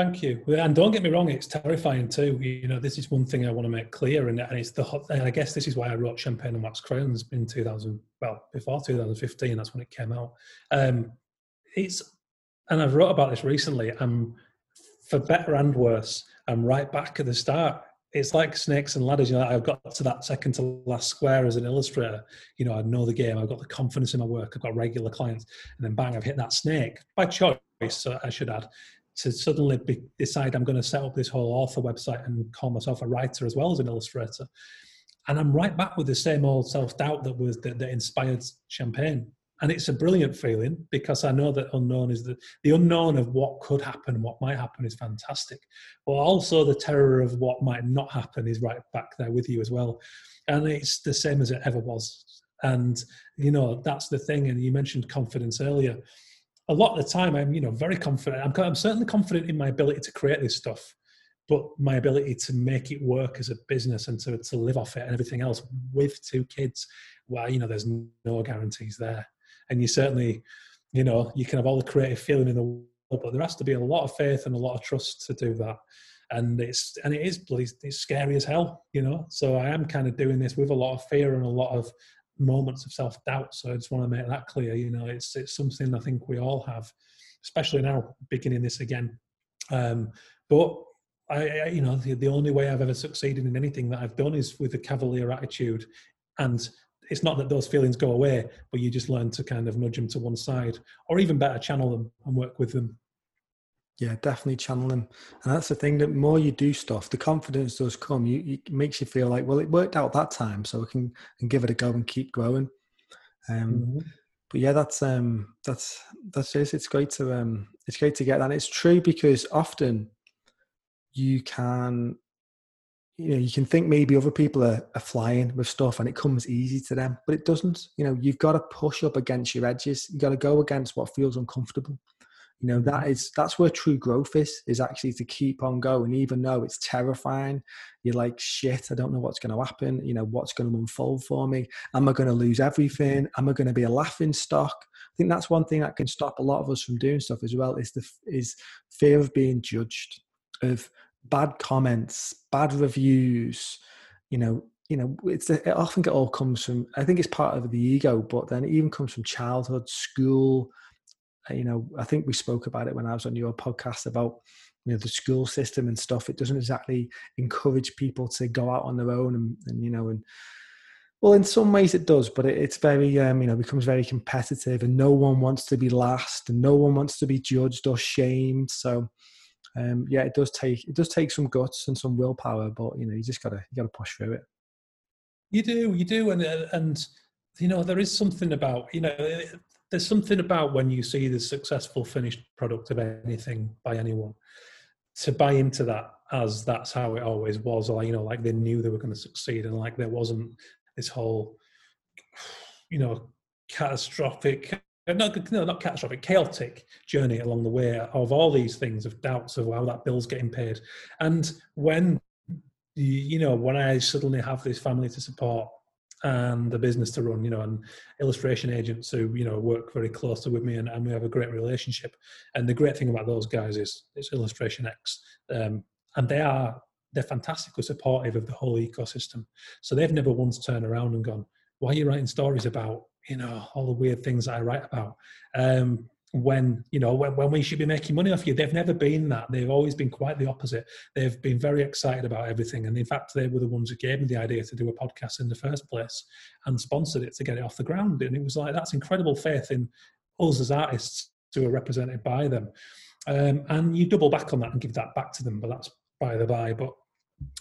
Thank you. And don't get me wrong, it's terrifying too. You know, this is one thing I want to make clear, and, and it's the hot. And I guess this is why I wrote Champagne and Wax Crowns in 2000. Well, before 2015, that's when it came out. Um, it's, and I've wrote about this recently. I'm, for better and worse, I'm right back at the start. It's like snakes and ladders. You know, I've got to that second to last square as an illustrator. You know, I know the game. I've got the confidence in my work. I've got regular clients, and then bang, I've hit that snake by choice. So I should add to suddenly be, decide I'm going to set up this whole author website and call myself a writer as well as an illustrator. And I'm right back with the same old self doubt that was that, that, inspired Champagne. And it's a brilliant feeling because I know that unknown is the, the unknown of what could happen, what might happen is fantastic. But also the terror of what might not happen is right back there with you as well. And it's the same as it ever was. And, you know, that's the thing. And you mentioned confidence earlier a lot of the time I'm, you know, very confident. I'm, I'm certainly confident in my ability to create this stuff, but my ability to make it work as a business and to, to live off it and everything else with two kids, well, you know, there's no guarantees there. And you certainly, you know, you can have all the creative feeling in the world, but there has to be a lot of faith and a lot of trust to do that. And it's and it is bloody it's scary as hell, you know. So I am kind of doing this with a lot of fear and a lot of moments of self doubt. So I just want to make that clear. You know, it's it's something I think we all have, especially now beginning this again. Um, but I, I, you know, the, the only way I've ever succeeded in anything that I've done is with a cavalier attitude, and it's not that those feelings go away, but you just learn to kind of nudge them to one side, or even better, channel them and work with them yeah definitely channel them and that's the thing that more you do stuff the confidence does come. You, you it makes you feel like well it worked out that time so we can and give it a go and keep growing. Um mm-hmm. but yeah that's um that's that's it. It's great to um it's great to get that. And it's true because often you can you know you can think maybe other people are, are flying with stuff and it comes easy to them but it doesn't. You know you've got to push up against your edges. You got to go against what feels uncomfortable you know that mm-hmm. that's where true growth is is actually to keep on going even though it's terrifying. You're like shit i don't know what's going to happen you know what's going to unfold for me? Am i going to lose everything? Am i going to be a laughing stock? I think that's one thing that can stop a lot of us from doing stuff as well is the is fear of being judged of bad comments bad reviews you know you know it's i think it all comes from i think it's part of the ego but then it even comes from childhood school you know, I think we spoke about it when I was on your podcast about you know the school system and stuff. It doesn't exactly encourage people to go out on their own and, and you know and well, in some ways it does, but it, it's very um, you know becomes very competitive, and no one wants to be last, and no one wants to be judged or shamed. So um, yeah, it does take it does take some guts and some willpower, but you know you just gotta you gotta push through it. You do, you do, and uh, and you know there is something about you know there's something about when you see the successful finished product of anything by anyone to buy into that as that's how it always was or you know like they knew they were going to succeed and like there wasn't this whole you know catastrophic not, no, not catastrophic, chaotic journey along the way of all these things of doubts of how that bill's getting paid. And when, you know, when I suddenly have this family to support and the business to run, you know, and illustration agents who, you know, work very closely with me and, and we have a great relationship. And the great thing about those guys is it's Illustration X. Um, and they are, they're fantastically supportive of the whole ecosystem. So they've never once turned around and gone, why are you writing stories about, you know, all the weird things I write about? Um, when you know when, when we should be making money off you. They've never been that. They've always been quite the opposite. They've been very excited about everything. And in fact they were the ones who gave me the idea to do a podcast in the first place and sponsored it to get it off the ground. And it was like that's incredible faith in us as artists who are represented by them. Um, and you double back on that and give that back to them. But that's by the by. But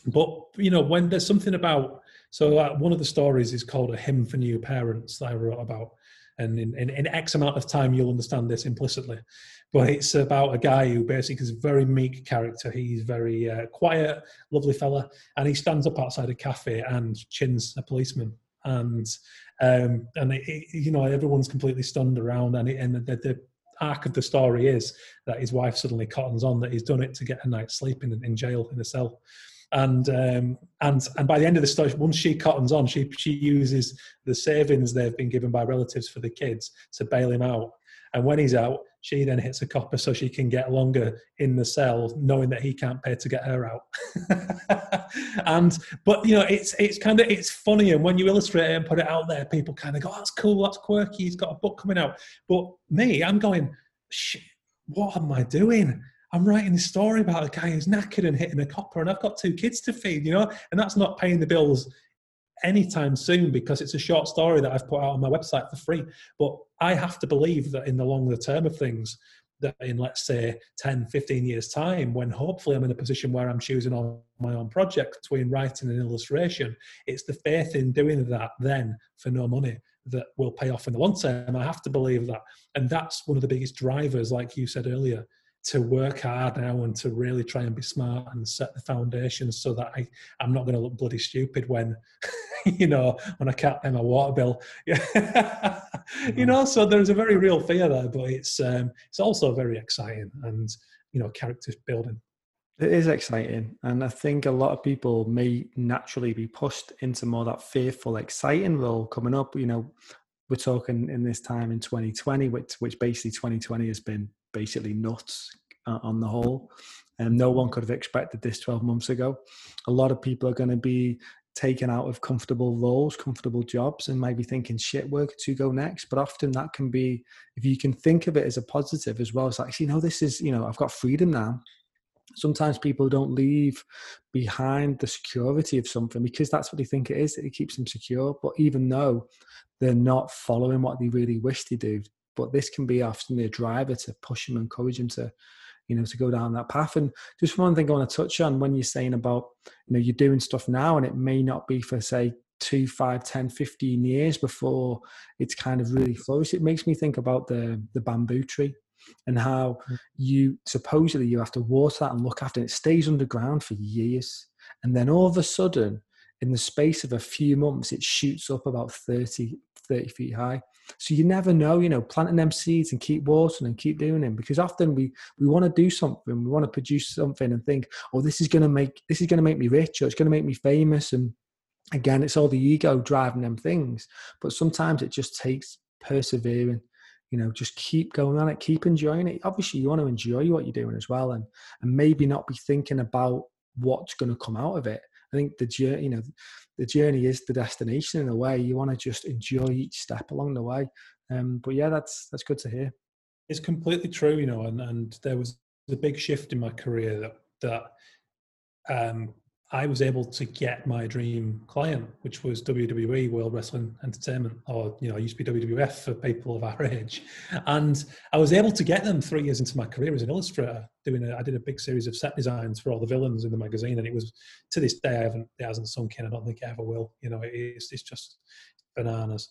but you know when there's something about so uh, one of the stories is called a hymn for new parents that I wrote about, and in, in, in, X amount of time you'll understand this implicitly. But it's about a guy who basically is a very meek character. He's very uh, quiet, lovely fella, and he stands up outside a cafe and chins a policeman. And um, and it, it, you know everyone's completely stunned around, and, it, and the, the arc of the story is that his wife suddenly cottons on that he's done it to get a night's sleep in, in jail in a cell and um, and and by the end of the story, once she cottons on, she she uses the savings they've been given by relatives for the kids to bail him out. And when he's out, she then hits a copper so she can get longer in the cell, knowing that he can't pay to get her out. <laughs> and but you know, it's it's kind of it's funny, and when you illustrate it and put it out there, people kind of go, oh, "That's cool, that's quirky." He's got a book coming out. But me, I'm going, "What am I doing?" I'm writing this story about a guy who's knackered and hitting a copper, and I've got two kids to feed, you know, and that's not paying the bills anytime soon because it's a short story that I've put out on my website for free. But I have to believe that in the longer term of things, that in let's say 10, 15 years' time, when hopefully I'm in a position where I'm choosing on my own project between writing and illustration, it's the faith in doing that then for no money that will pay off in the long term. I have to believe that. And that's one of the biggest drivers, like you said earlier, to work hard now and to really try and be smart and set the foundations so that I, I'm not going to look bloody stupid when, <laughs> you know, when I can't pay my water bill. <laughs> you know, so there's a very real fear there, but it's um, it's also very exciting and you know, character building. It is exciting, and I think a lot of people may naturally be pushed into more that fearful, exciting role coming up. You know, we're talking in this time in 2020, which which basically 2020 has been basically nuts uh, on the whole. And no one could have expected this 12 months ago. A lot of people are going to be taken out of comfortable roles, comfortable jobs, and maybe thinking, shit, where to go next? But often that can be, if you can think of it as a positive as well, it's like, you know, this is, you know, I've got freedom now. Sometimes people don't leave behind the security of something because that's what they think it is. It keeps them secure. But even though they're not following what they really wish to do, but this can be often the driver to push them, encourage them to, you know, to go down that path. And just one thing I want to touch on when you're saying about, you know, you're doing stuff now and it may not be for say two, five, 10, 15 years before it's kind of really flourished. It makes me think about the the bamboo tree and how mm. you supposedly you have to water that and look after it. It stays underground for years. And then all of a sudden, in the space of a few months, it shoots up about 30, 30 feet high. So you never know, you know, planting them seeds and keep watering and keep doing them because often we we want to do something, we want to produce something and think, oh, this is going to make this is going to make me rich or it's going to make me famous. And again, it's all the ego driving them things. But sometimes it just takes persevering. You know, just keep going on it, keep enjoying it. Obviously, you want to enjoy what you're doing as well, and and maybe not be thinking about what's going to come out of it. I think the you know, the journey is the destination in a way. You want to just enjoy each step along the way. Um, but yeah, that's that's good to hear. It's completely true, you know, and and there was a big shift in my career that that um, I was able to get my dream client, which was WWE World Wrestling Entertainment, or you know, I used to be WWF for people of our age, and I was able to get them three years into my career as an illustrator. Doing, a, I did a big series of set designs for all the villains in the magazine, and it was to this day I haven't, it hasn't sunk in. I don't think it ever will. You know, it's it's just bananas.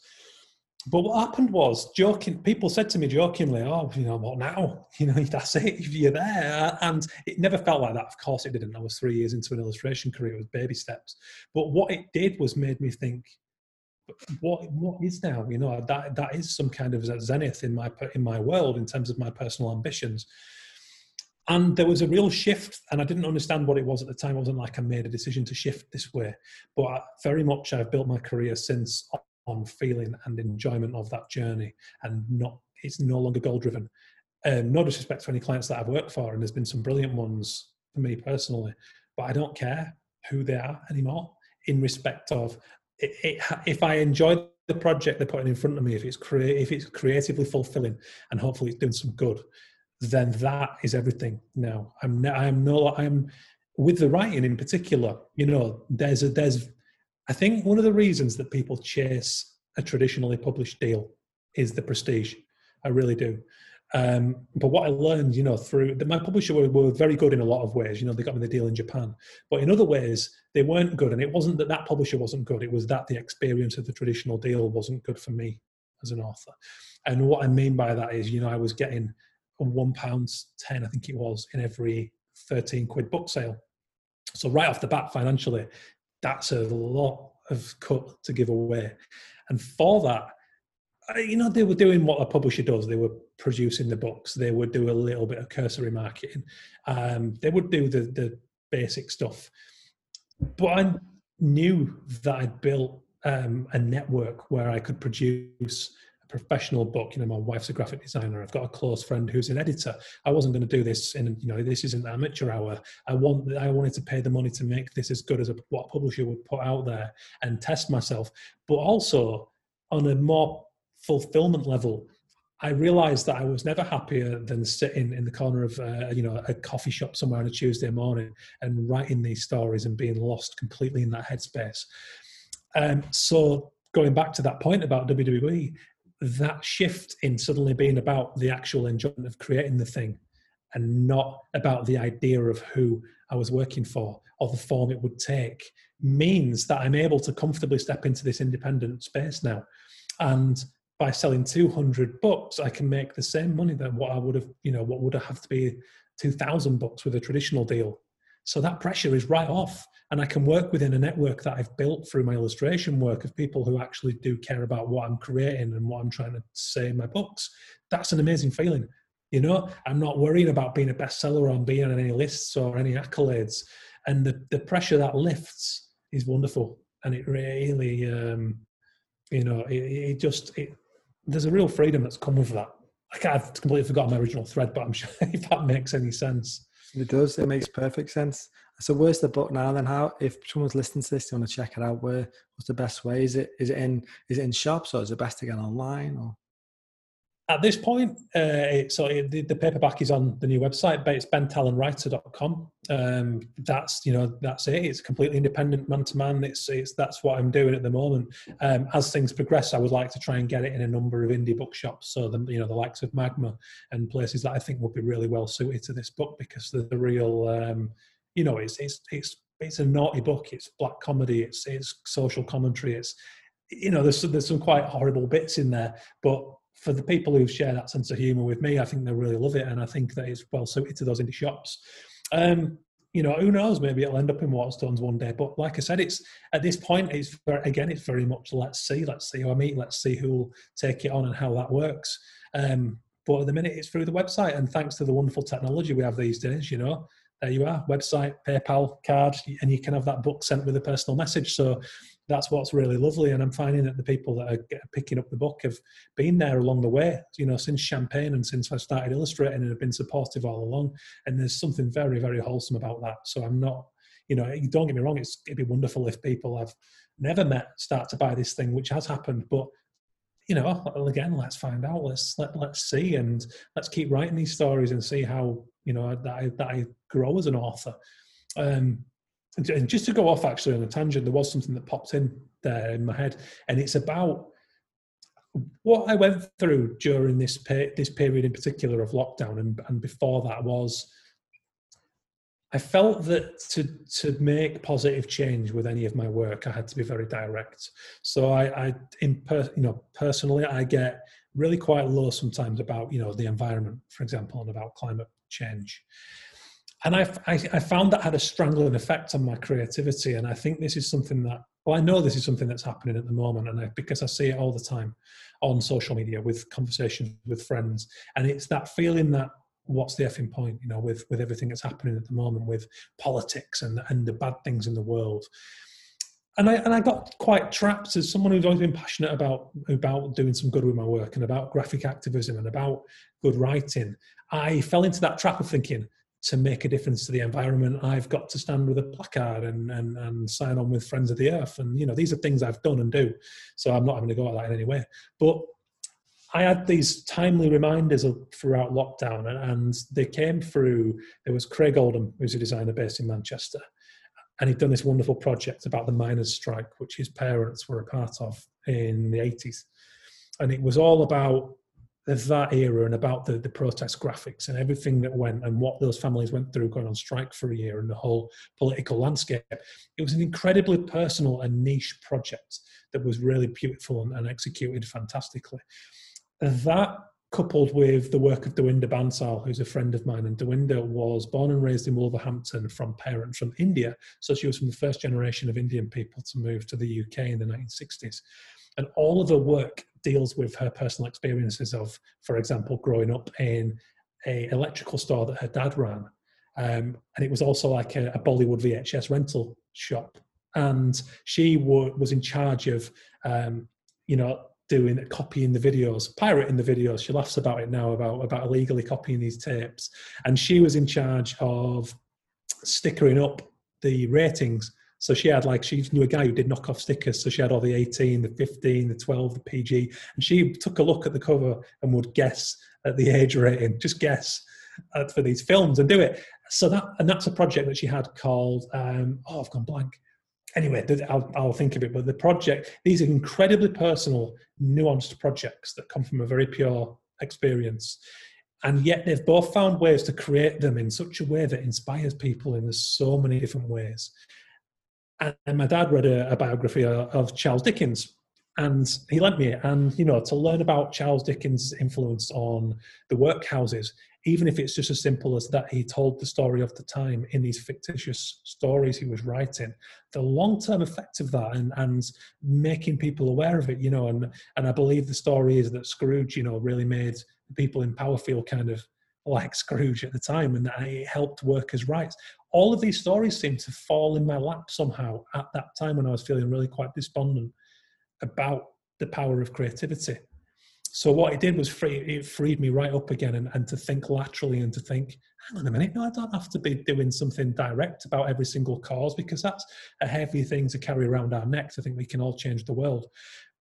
But what happened was, joking, people said to me jokingly, "Oh, you know what now? <laughs> You know that's it. <laughs> You're there." And it never felt like that. Of course, it didn't. I was three years into an illustration career with baby steps. But what it did was made me think, "What what is now? You know that that is some kind of zenith in my in my world in terms of my personal ambitions." And there was a real shift, and I didn't understand what it was at the time. It wasn't like I made a decision to shift this way, but very much I've built my career since on feeling and enjoyment of that journey and not it's no longer goal driven um, no disrespect to any clients that I've worked for and there's been some brilliant ones for me personally but I don't care who they are anymore in respect of it, it, if I enjoy the project they're putting in front of me if it's crea- if it's creatively fulfilling and hopefully it's doing some good then that is everything now. I'm I'm no I'm with the writing in particular you know there's a there's I think one of the reasons that people chase a traditionally published deal is the prestige. I really do. Um, but what I learned, you know, through my publisher were, were, very good in a lot of ways. You know, they got me the deal in Japan, but in other ways they weren't good. And it wasn't that that publisher wasn't good; it was that the experience of the traditional deal wasn't good for me as an author. And what I mean by that is, you know, I was getting one pound ten, I think it was, in every thirteen quid book sale. So right off the bat, financially, that's a lot of cut to give away. And for that, you know, they were doing what a publisher does. They were producing the books. They would do a little bit of cursory marketing. Um, they would do the the basic stuff. But I knew that I'd built um, a network where I could produce professional book. You know, my wife's a graphic designer. I've got a close friend who's an editor. I wasn't going to do this in, you know, this isn't amateur hour. I want, I wanted to pay the money to make this as good as a, what a publisher would put out there and test myself. But also on a more fulfillment level, I realized that I was never happier than sitting in the corner of uh, you know a coffee shop somewhere on a Tuesday morning and writing these stories and being lost completely in that headspace. Um, so going back to that point about WWE, that shift in suddenly being about the actual enjoyment of creating the thing and not about the idea of who I was working for or the form it would take means that I'm able to comfortably step into this independent space now. And by selling 200 books, I can make the same money that what I would have, you know, what would have to be 2,000 books with a traditional deal. So that pressure is right off. And I can work within a network that I've built through my illustration work of people who actually do care about what I'm creating and what I'm trying to say in my books. That's an amazing feeling. You know, I'm not worrying about being a bestseller or being on any lists or any accolades. And the, the pressure that lifts is wonderful. And it really, um, you know, it, it just, it, there's a real freedom that's come with that. I've completely forgotten my original thread, but I'm <laughs> sure if that makes any sense. It does. It makes perfect sense. So where's the book now? Then how? If someone's listening to this, they want to check it out. Where? What's the best way? Is it? Is it in? Is it in shops or is it best to get online? Or at this point, uh, so it, the, the, paperback is on the new website, but it's bentallonwriter.com. Um, that's you know that's it. It's completely independent, man to man. It's it's that's what I'm doing at the moment. Um, as things progress, I would like to try and get it in a number of indie bookshops, so the you know the likes of Magma and places that I think would be really well suited to this book because the, the real um, you know it's it's it's it's a naughty book. It's black comedy. It's it's social commentary. It's you know there's there's some quite horrible bits in there, but for the people who share that sense of humor with me, I think they really love it, and I think that it's well suited to those indie shops. Um, you know, who knows? Maybe it'll end up in Waterstones one day. But like I said, it's at this point, it's very, again, it's very much let's see, let's see who I meet, let's see who will take it on and how that works. Um, but at the minute, it's through the website, and thanks to the wonderful technology we have these days, you know, there you are, website, PayPal card, and you can have that book sent with a personal message. So that's what's really lovely. And I'm finding that the people that are picking up the book have been there along the way, you know, since Champagne and since I started illustrating and have been supportive all along. And there's something very, very wholesome about that. So I'm not, you know, don't get me wrong, it's, it'd be wonderful if people I've never met start to buy this thing, which has happened. But you know, again, let's find out. Let's let let's see, and let's keep writing these stories and see how you know that I, that I grow as an author. Um, and just to go off actually on a tangent, there was something that popped in there in my head, and it's about what I went through during this pe- this period in particular of lockdown, and, and before that was I felt that to to make positive change with any of my work, I had to be very direct. So I, I in per, you know personally, I get really quite low sometimes about you know the environment, for example, and about climate change and I, I, I, found that had a strangling effect on my creativity. And I think this is something that, well, I know this is something that's happening at the moment, and I, because I see it all the time on social media with conversations with friends, and it's that feeling that what's the effing point, you know, with with everything that's happening at the moment with politics and and the bad things in the world. And I and I got quite trapped as someone who's always been passionate about about doing some good with my work and about graphic activism and about good writing. I fell into that trap of thinking to make a difference to the environment, I've got to stand with a placard and, and, and sign on with Friends of the Earth. And, you know, these are things I've done and do. So I'm not having to go at that in any way. But I had these timely reminders throughout lockdown, and, and they came through. There was Craig Oldham, who's a designer based in Manchester, and he'd done this wonderful project about the miners' strike, which his parents were a part of in the 80s. And it was all about of that era and about the, the protest graphics and everything that went and what those families went through going on strike for a year and the whole political landscape. It was an incredibly personal and niche project that was really beautiful and, and executed fantastically. That coupled with the work of Dawinder Bansal, who's a friend of mine. And Dawinder was born and raised in Wolverhampton from parents from India. So she was from the first generation of Indian people to move to the UK in the 1960s. And all of her work deals with her personal experiences of, for example, growing up in a electrical store that her dad ran. Um, and it was also like a, a, Bollywood VHS rental shop. And she w- was in charge of, um, you know, doing copying the videos, pirating the videos. She laughs about it now about about illegally copying these tapes. And she was in charge of stickering up the ratings so she had like she knew a guy who did knock off stickers. So she had all the 18, the 15, the 12, the PG, and she took a look at the cover and would guess at the age rating, just guess uh, for these films and do it. So that and that's a project that she had called um, oh I've gone blank. Anyway, I'll, I'll think of it. But the project, these are incredibly personal, nuanced projects that come from a very pure experience and yet they've both found ways to create them in such a way that inspires people in so many different ways and my dad read a, a biography uh, of Charles Dickens. And he lent me it. And you know to learn about charles dickens influence on the workhouses even if it's just as simple as that he told the story of the time in these fictitious stories he was writing the long-term effect of that and, and making people aware of it you know and and i believe the story is that scrooge you know really made people in power feel kind of like scrooge at the time and that it helped workers rights all of these stories seemed to fall in my lap somehow at that time when I was feeling really quite despondent about the power of creativity. So what it did was free, it freed me right up again and, and to think laterally and to think, hang on a minute, no, I don't have to be doing something direct about every single cause because that's a heavy thing to carry around our necks. I think we can all change the world.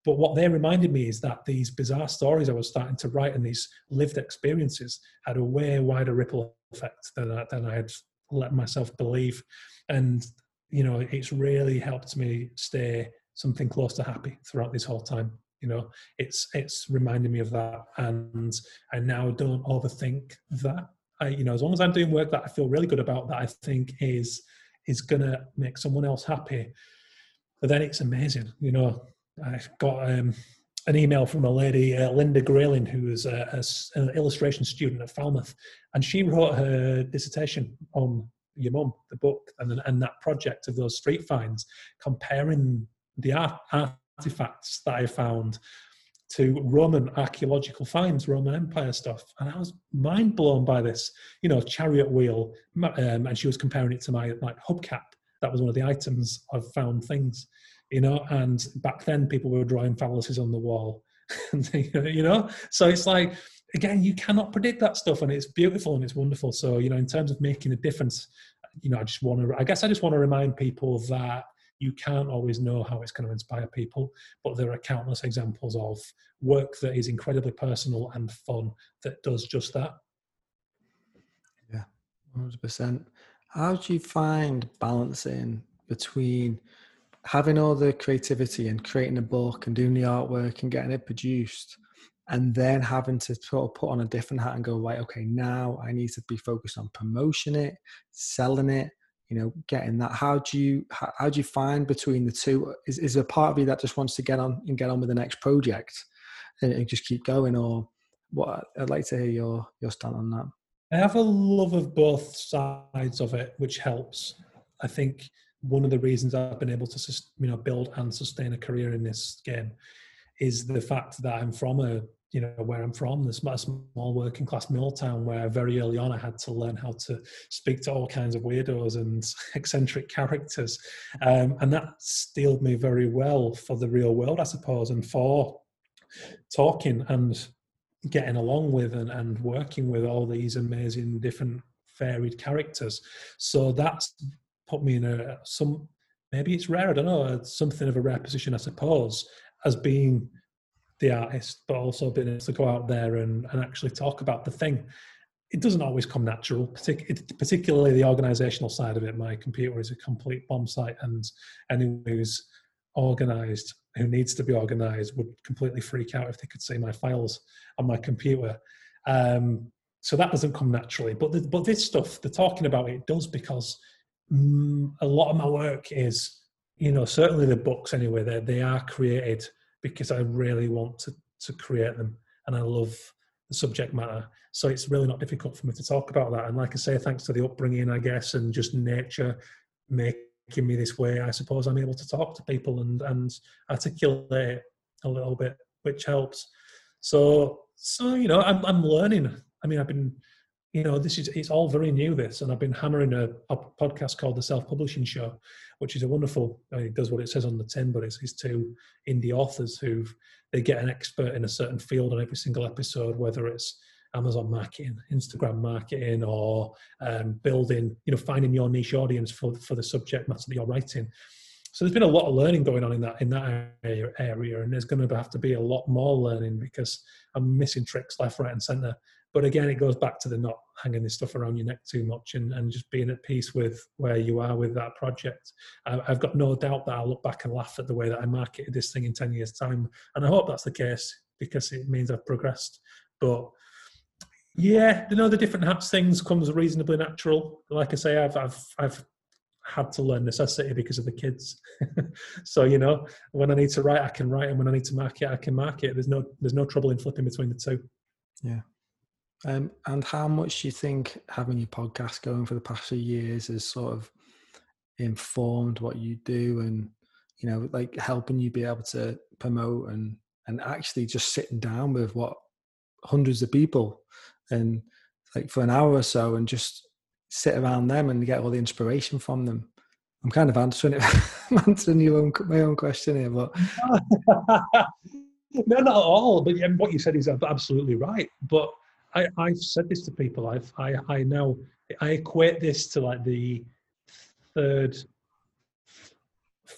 But what they reminded me is that these bizarre stories I was starting to write and these lived experiences had a way wider ripple effect than I, than I had let myself believe. And, you know, it's really helped me stay something close to happy throughout this whole time. You know, it's it's reminding me of that, and I now don't overthink that. I, you know, as long as I'm doing work that I feel really good about, that I think is is gonna make someone else happy, but then it's amazing. You know, I got um, an email from a lady, uh, Linda Grayling, who is a, a, an illustration student at Falmouth, and she wrote her dissertation on your mum, the book, and and that project of those street finds, comparing the art, artifacts that I found to Roman archaeological finds, Roman Empire stuff, and I was mind blown by this. You know, chariot wheel, um, and she was comparing it to my like hubcap. That was one of the items I've found things you know, and back then people were drawing phalluses on the wall, <laughs> you know, so it's like, again, you cannot predict that stuff and it's beautiful and it's wonderful. So, you know, in terms of making a difference, you know, I just want to, I guess I just want to remind people that you can't always know how it's going to inspire people, but there are countless examples of work that is incredibly personal and fun that does just that. Yeah, 100%. How do you find balancing between having all the creativity and creating a book and doing the artwork and getting it produced and then having to sort of put on a different hat and go right okay now i need to be focused on promotion it selling it you know getting that. How do you how, how do you find between the two? Is, is there a part of you that just wants to get on and get on with the next project and, and just keep going or what i'd like to hear your your stand on that. I have a love of both sides of it which helps. I think one of the reasons I've been able to you know build and sustain a career in this game is the fact that I'm from a you know where I'm from, this small working class mill town where very early on I had to learn how to speak to all kinds of weirdos and <laughs> eccentric characters, um, and that steeled me very well for the real world, I suppose, and for talking and getting along with and, and working with all these amazing different varied characters. So that's put me in a some maybe it's rare. I don't know something of a rare position, I suppose, as being the artist, but also being able to go out there and, and actually talk about the thing. It doesn't always come natural, particularly the organizational side of it. My computer is a complete bomb site, and anyone who's organized who needs to be organized would completely freak out if they could see my files on my computer. Um, so that doesn't come naturally. But the, but this stuff, the talking about it does because mm, a lot of my work is, you know, certainly the books anyway. They they are created because I really want to to create them, and I love the subject matter. So it's really not difficult for me to talk about that. And like I say, thanks to the upbringing, I guess, and just nature making me this way, I suppose I'm able to talk to people and and articulate a little bit, which helps. So so you know, I'm I'm learning. I mean, I've been you know, this is it's all very new. This, and I've been hammering a, a podcast called the Self Publishing Show, which is a wonderful. I mean, it does what it says on the tin, but it's, it's two indie authors who they get an expert in a certain field on every single episode, whether it's Amazon marketing, Instagram marketing, or um, building, you know, finding your niche audience for for the subject matter that you're writing. So there's been a lot of learning going on in that in that area, and there's going to have to be a lot more learning because I'm missing tricks left, right, and centre. But again, it goes back to the not hanging this stuff around your neck too much and, and just being at peace with where you are with that project. I've got no doubt that I'll look back and laugh at the way that I marketed this thing in 10 years' time. And I hope that's the case because it means I've progressed. But yeah, you know, the different hats things comes reasonably natural. Like I say, I've, I've, I've had to learn necessity because of the kids. <laughs> so you know, when I need to write, I can write, and when I need to market, I can market. There's no there's no trouble in flipping between the two. Yeah, um, and how much do you think having your podcast going for the past few years has sort of informed what you do and, you know, like helping you be able to promote and, and actually just sitting down with what hundreds of people and like for an hour or so and just sit around them and get all the inspiration from them. I'm kind of answering it, <laughs> I'm answering your own, my own question here, but <laughs> no, not at all. But what you said is absolutely right. But I, I've said this to people. I've, I, I now, I equate this to like the third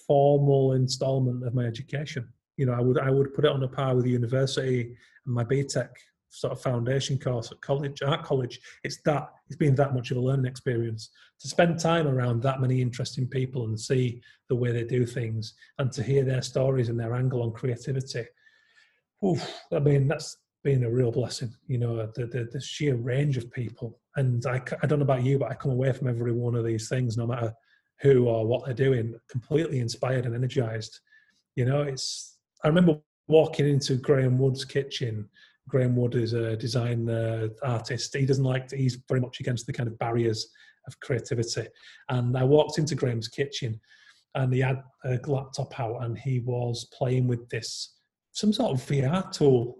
formal installment of my education. You know, I would, I would put it on a par with the university and my BTEC sort of foundation course at college, art college. It's that, it's been that much of a learning experience to spend time around that many interesting people and see the way they do things and to hear their stories and their angle on creativity. Oof, I mean, that's been a real blessing. You know, the, the, the sheer range of people. And I, I don't know about you, but I come away from every one of these things, no matter who or what they're doing, completely inspired and energized. You know, it's, I remember walking into Graham Wood's kitchen. Graham Wood is a design uh, artist. He doesn't like, to, he's very much against the kind of barriers of creativity. And I walked into Graham's kitchen and he had a laptop out and he was playing with this, some sort of VR tool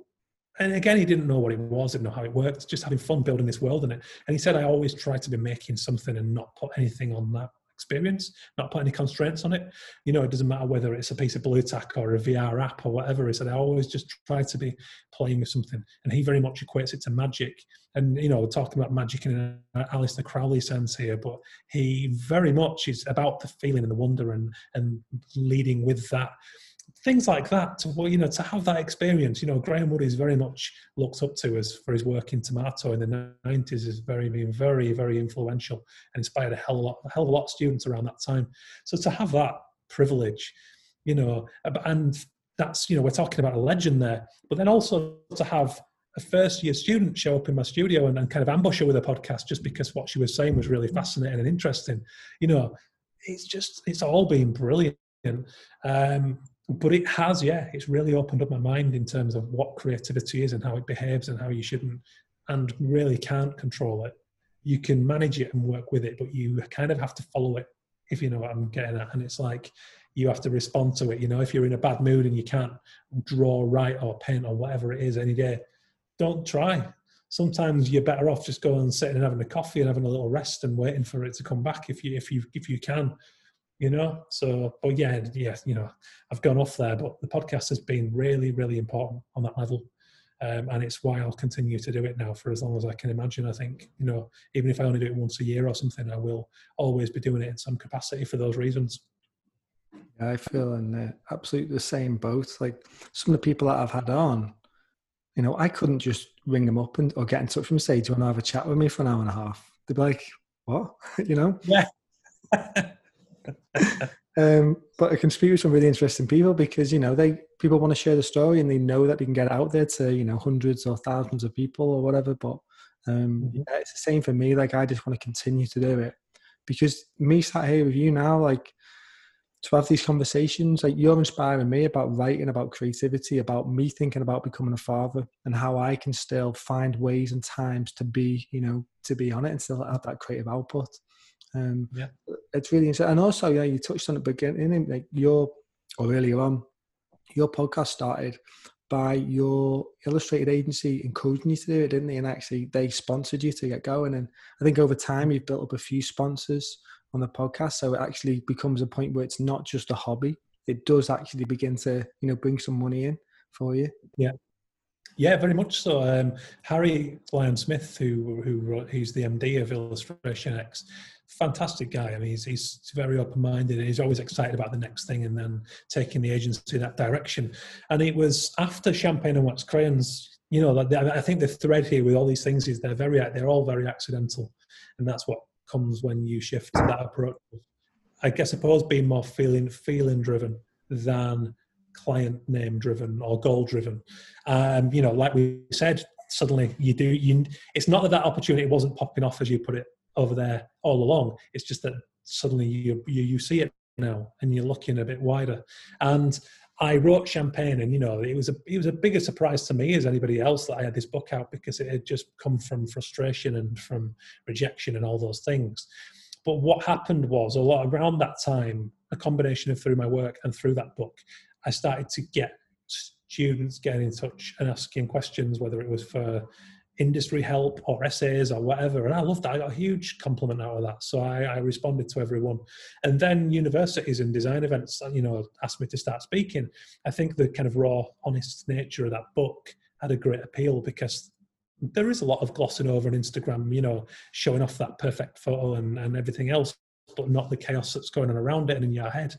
and again, he didn't know what it was, didn't know how it worked, just having fun building this world in it. And he said, I always try to be making something and not put anything on that experience, not put any constraints on it. You know, it doesn't matter whether it's a piece of Blu Tack or a VR app or whatever. He said, I always just try to be playing with something. And he very much equates it to magic. And, you know, talking about magic in uh, an Aleister Crowley sense here, but he very much is about the feeling and the wonder and, and leading with that things like that to you know to have that experience. You know graham wood is very much looked up to as for his work in tomato in the 90s is very very very influential and inspired a hell of a lot a hell of a lot of students around that time. So to have that privilege you know and that's you know we're talking about a legend there but then also to have a first year student show up in my studio and, and kind of ambush her with a podcast just because what she was saying was really fascinating and interesting. You know it's just it's all been brilliant. Um, but it has, yeah, it's really opened up my mind in terms of what creativity is and how it behaves and how you shouldn't and really can't control it. You can manage it and work with it, but you kind of have to follow it, if you know what I'm getting at. And it's like you have to respond to it. You know, if you're in a bad mood and you can't draw, write, or paint or whatever it is any day, don't try. Sometimes you're better off just going and sitting and having a coffee and having a little rest and waiting for it to come back if you if you if you can you know? So but yeah yeah you know i've gone off there but the podcast has been really really important on that level. Um, and it's why i'll continue to do it now for as long as i can imagine i think you know even if i only do it once a year or something i will always be doing it in some capacity for those reasons. Yeah, i feel in uh, absolutely the same boat. Like some of the people that i've had on you know i couldn't just ring them up and or get in touch with them and say do you want to have a chat with me for an hour and a half? They'd be like what? <laughs> You know? Yeah <laughs> <laughs> um, but I can speak with some really interesting people because you know they people want to share the story and they know that they can get out there to you know hundreds or thousands of people or whatever. But um, mm-hmm. yeah, it's the same for me. Like I just want to continue to do it because me sat here with you now, like to have these conversations, like you're inspiring me about writing, about creativity, about me thinking about becoming a father and how I can still find ways and times to be, you know, to be on it and still have that creative output. Um, yeah, it's really interesting. And also, yeah, you touched on the beginning, like your or earlier on, your podcast started by your illustrated agency encouraging you to do it, didn't they? And actually, they sponsored you to get going. And I think over time, you've built up a few sponsors on the podcast, so it actually becomes a point where it's not just a hobby; it does actually begin to, you know, bring some money in for you. Yeah, yeah, very much so. Um, Harry Lyon Smith, who who wrote, he's the MD of Illustration X, fantastic guy. I mean, he's, he's very open minded and he's always excited about the next thing and then taking the agency in that direction. And it was after Champagne and Wax Crayons, you know, I think the thread here with all these things is they're very, they're all very accidental. And that's what comes when you shift to that approach. I guess, I suppose being more feeling, feeling driven than client name driven or goal driven. Um, you know, like we said, suddenly you do, you, it's not that that opportunity wasn't popping off as you put it over there all along. It's just that suddenly you you, you see it now and you're looking a bit wider. And I wrote Champagne, and you know, it was a it was a bigger surprise to me as anybody else that I had this book out because it had just come from frustration and from rejection and all those things. But what happened was a lot around that time, a combination of through my work and through that book, I started to get students getting in touch and asking questions, whether it was for industry help or essays or whatever. And I loved that. I got a huge compliment out of that. So I, I, responded to everyone. And then universities and design events, uh, you know, asked me to start speaking. I think the kind of raw, honest nature of that book had a great appeal because there is a lot of glossing over on Instagram, you know, showing off that perfect photo and, and everything else, but not the chaos that's going on around it and in your head.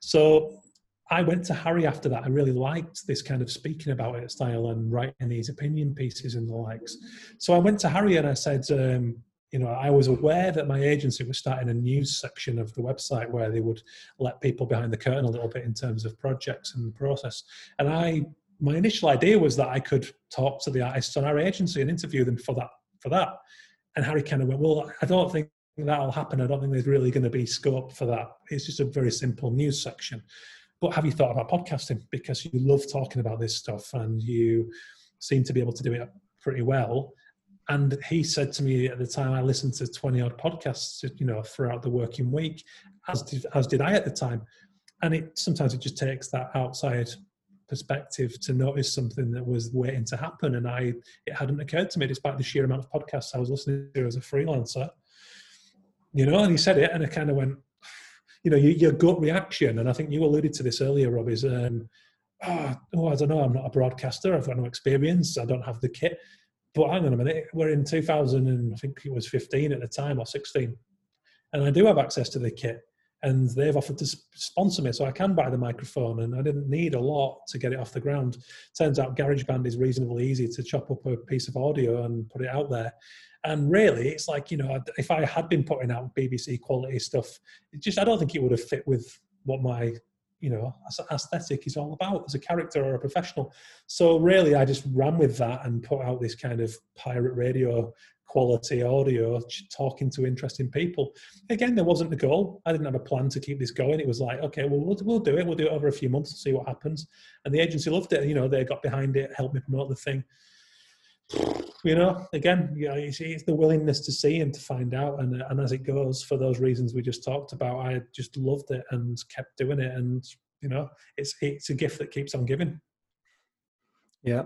So I went to Harry after that. I really liked this kind of speaking about it style and writing these opinion pieces and the likes. So I went to Harry and I said, um, you know, I was aware that my agency was starting a news section of the website where they would let people behind the curtain a little bit in terms of projects and the process. And I, my initial idea was that I could talk to the artists on our agency and interview them for that. For that, and Harry kind of went, "Well, I don't think that'll happen. I don't think there's really going to be scope for that. It's just a very simple news section." But have you thought about podcasting? Because you love talking about this stuff and you seem to be able to do it pretty well. And he said to me at the time, I listened to 20 odd podcasts, you know, throughout the working week, as did, as did I at the time. And it sometimes it just takes that outside perspective to notice something that was waiting to happen. And I, it hadn't occurred to me, despite the sheer amount of podcasts I was listening to as a freelancer, you know, and he said it and I kind of went, you know, your, your, gut reaction, and I think you alluded to this earlier, Rob, is, um, oh, oh, I don't know, I'm not a broadcaster, I've got no experience, I don't have the kit. But hang on a minute, we're in 2000 and I think it was 15 at the time or 16, and I do have access to the kit, and they've offered to sponsor me, so I can buy the microphone, and I didn't need a lot to get it off the ground. Turns out GarageBand is reasonably easy to chop up a piece of audio and put it out there. And really, it's like you know, if I had been putting out BBC quality stuff, it just I don't think it would have fit with what my you know aesthetic is all about as a character or a professional. So really, I just ran with that and put out this kind of pirate radio quality audio, talking to interesting people. Again, there wasn't a goal. I didn't have a plan to keep this going. It was like, okay, well, we'll, we'll do it. We'll do it over a few months and see what happens. And the agency loved it. You know, they got behind it, helped me promote the thing <sighs> you know, again, you know, it's, it's, the willingness to see and to find out, and uh, and as it goes, for those reasons we just talked about, I just loved it and kept doing it, and you know, it's it's a gift that keeps on giving. Yeah,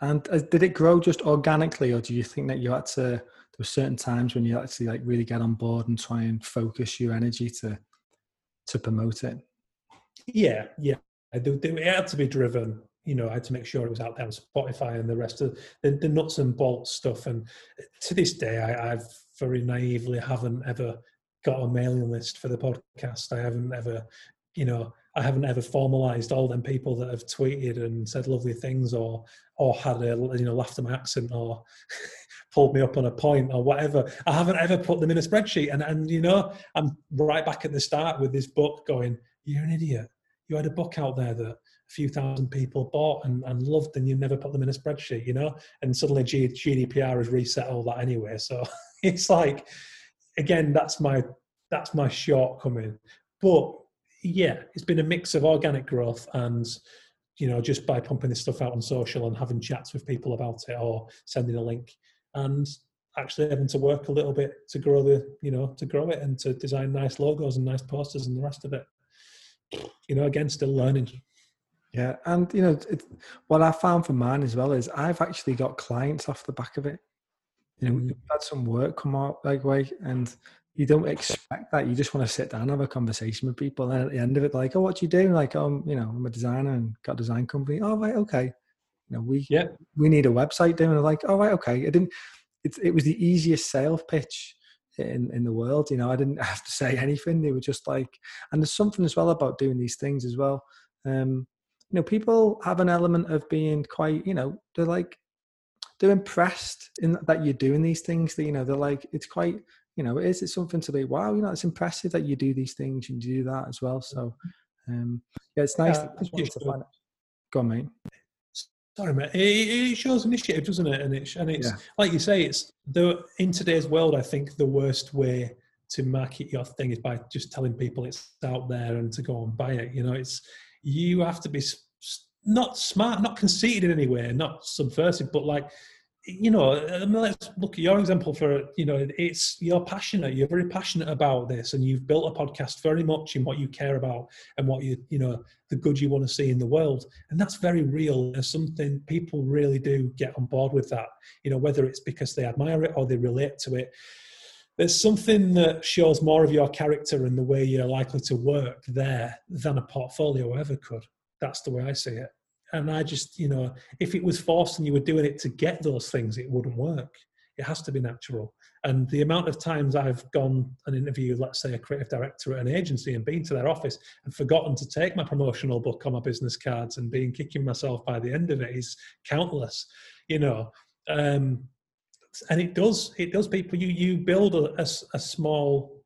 and uh, did it grow just organically, or do you think that you had to? There were certain times when you actually like really get on board and try and focus your energy to to promote it. Yeah, yeah, it had to be driven you know, I had to make sure it was out there on Spotify and the rest of the, the nuts and bolts stuff. And to this day, I, I've very naively haven't ever got a mailing list for the podcast. I haven't ever, you know, I haven't ever formalized all them people that have tweeted and said lovely things or or had a you know laughed at my accent or <laughs> pulled me up on a point or whatever. I haven't ever put them in a spreadsheet. And, and you know, I'm right back at the start with this book going, You're an idiot. You had a book out there that a few thousand people bought and, and loved, and you never put them in a spreadsheet, you know? And suddenly G- GDPR has reset all that anyway. So <laughs> it's like, again, that's my that's my shortcoming. But yeah, it's been a mix of organic growth and you know just by pumping this stuff out on social and having chats with people about it or sending a link and actually having to work a little bit to grow the you know to grow it and to design nice logos and nice posters and the rest of it you know again still learning yeah and you know it, what i found for mine as well is i've actually got clients off the back of it you know mm. we've had some work come out like way and you don't expect that. You just want to sit down and have a conversation with people. And at the end of it, like, oh, what do you do? Like, um, you know, I'm a designer and got a design company. Oh, right, okay. You know, we yeah. we need a website doing. Like, oh, right, okay. I didn't. It it was the easiest sales pitch in in the world. You know, I didn't <laughs> have to say anything. They were just like, and there's something as well about doing these things as well. Um, you know, people have an element of being quite. You know, they're like they're impressed in that you're doing these things. That you know, they're like it's quite you know, is it something to be, wow, you know, it's impressive that you do these things and you do that as well. So, um, yeah, it's nice. Uh, to, to find it. Go on, mate. Sorry, mate. It, it, shows initiative, doesn't it? And it's and it's yeah. like you say, it's the in today's world. I think the worst way to market your thing is by just telling people it's out there and to go and buy it. You know, it's you have to be not smart, not conceited in any way, not subversive, but like you know, um, let's look at your example for, you know, it's you're passionate, you're very passionate about this, and you've built a podcast very much in what you care about and what you, you know, the good you want to see in the world. And that's very real. There's something people really do get on board with that, you know, whether it's because they admire it or they relate to it. There's something that shows more of your character and the way you're likely to work there than a portfolio ever could. That's the way I see it and I just, you know, if it was forced and you were doing it to get those things, it wouldn't work. It has to be natural. And the amount of times I've gone and interviewed, let's say, a creative director at an agency and been to their office and forgotten to take my promotional book on my business cards and being kicking myself by the end of it is countless, you know. Um, and it does, it does people, you, you build a, a, a small,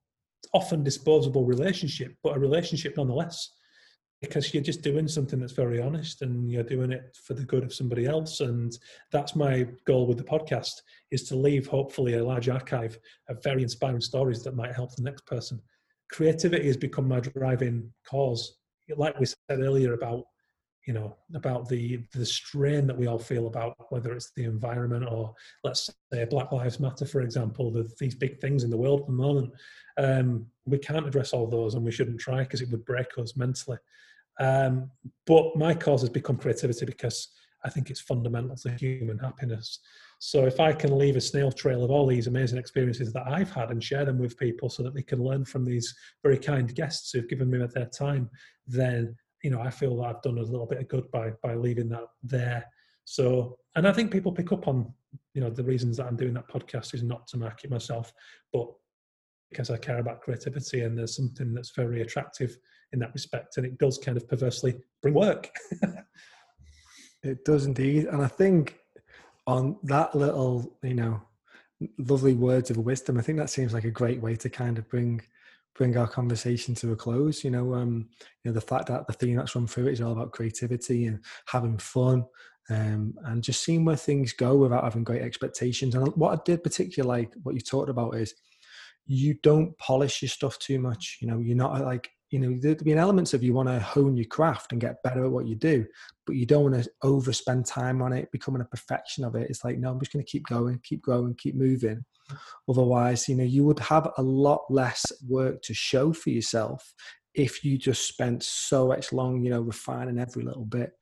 often disposable relationship, but a relationship nonetheless because you're just doing something that's very honest and you're doing it for the good of somebody else. And that's my goal with the podcast is to leave hopefully a large archive of very inspiring stories that might help the next person. Creativity has become my driving cause. Like we said earlier about you know about the the strain that we all feel about whether it's the environment or let's say black lives matter for example the, these big things in the world at the moment um, we can't address all those and we shouldn't try because it would break us mentally um, but my cause has become creativity because I think it's fundamental to human happiness. So if I can leave a snail trail of all these amazing experiences that I've had and share them with people so that they can learn from these very kind guests who've given me their time, then you know I feel that I've done a little bit of good by by leaving that there. So and I think people pick up on you know the reasons that I'm doing that podcast is not to market myself, but because I care about creativity and there's something that's very attractive in that respect, and it does kind of perversely bring work. <laughs> it does indeed, and I think on that little, you know, lovely words of wisdom, I think that seems like a great way to kind of bring bring our conversation to a close. You know, um, you know, the fact that the theme that's run through it is all about creativity and having fun. Um, and just seeing where things go without having great expectations. And what I did particularly like what you talked about is you don't polish your stuff too much. You know, you're not like you know there'll be an elements of you want to hone your craft and get better at what you do but you don't want to overspend time on it becoming a perfection of it. It's like no i'm just going to keep going keep growing keep moving. Otherwise you know you would have a lot less work to show for yourself if you just spent so much long you know refining every little bit.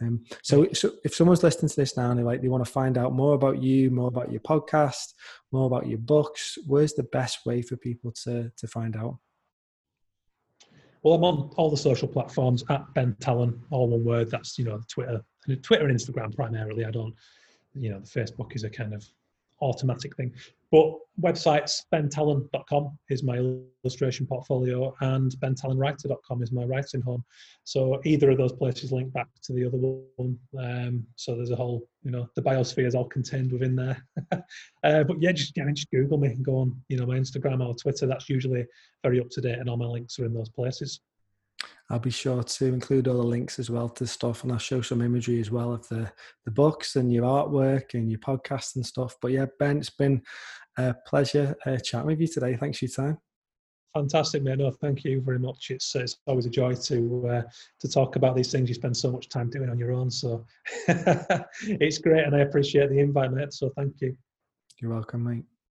Um, so, so if someone's listening to this now and they like they want to find out more about you more about your podcast more about your books where's the best way for people to to find out well, I'm on all the social platforms at Ben Tallon, all one word. That's you know Twitter, Twitter and Instagram primarily. I don't, you know, the Facebook is a kind of automatic thing. But websites bentallon.com is my illustration portfolio and bentallonwriter.com is my writing home. So either of those places link back to the other one. Um, so there's a whole, you know, the biosphere is all contained within there. <laughs> uh, but yeah, just, yeah, just Google me and go on, you know, my Instagram or Twitter. That's usually very up to date and all my links are in those places. I'll be sure to include all the links as well to stuff, and I'll show some imagery as well of the the books and your artwork and your podcast and stuff. But yeah, Ben, it's been a pleasure uh, chatting with you today. Thanks for your time. Fantastic, mate. No, thank you very much. It's, it's always a joy to uh, to talk about these things you spend so much time doing on your own. So <laughs> it's great, and I appreciate the invite, mate. So thank you. You're welcome, mate.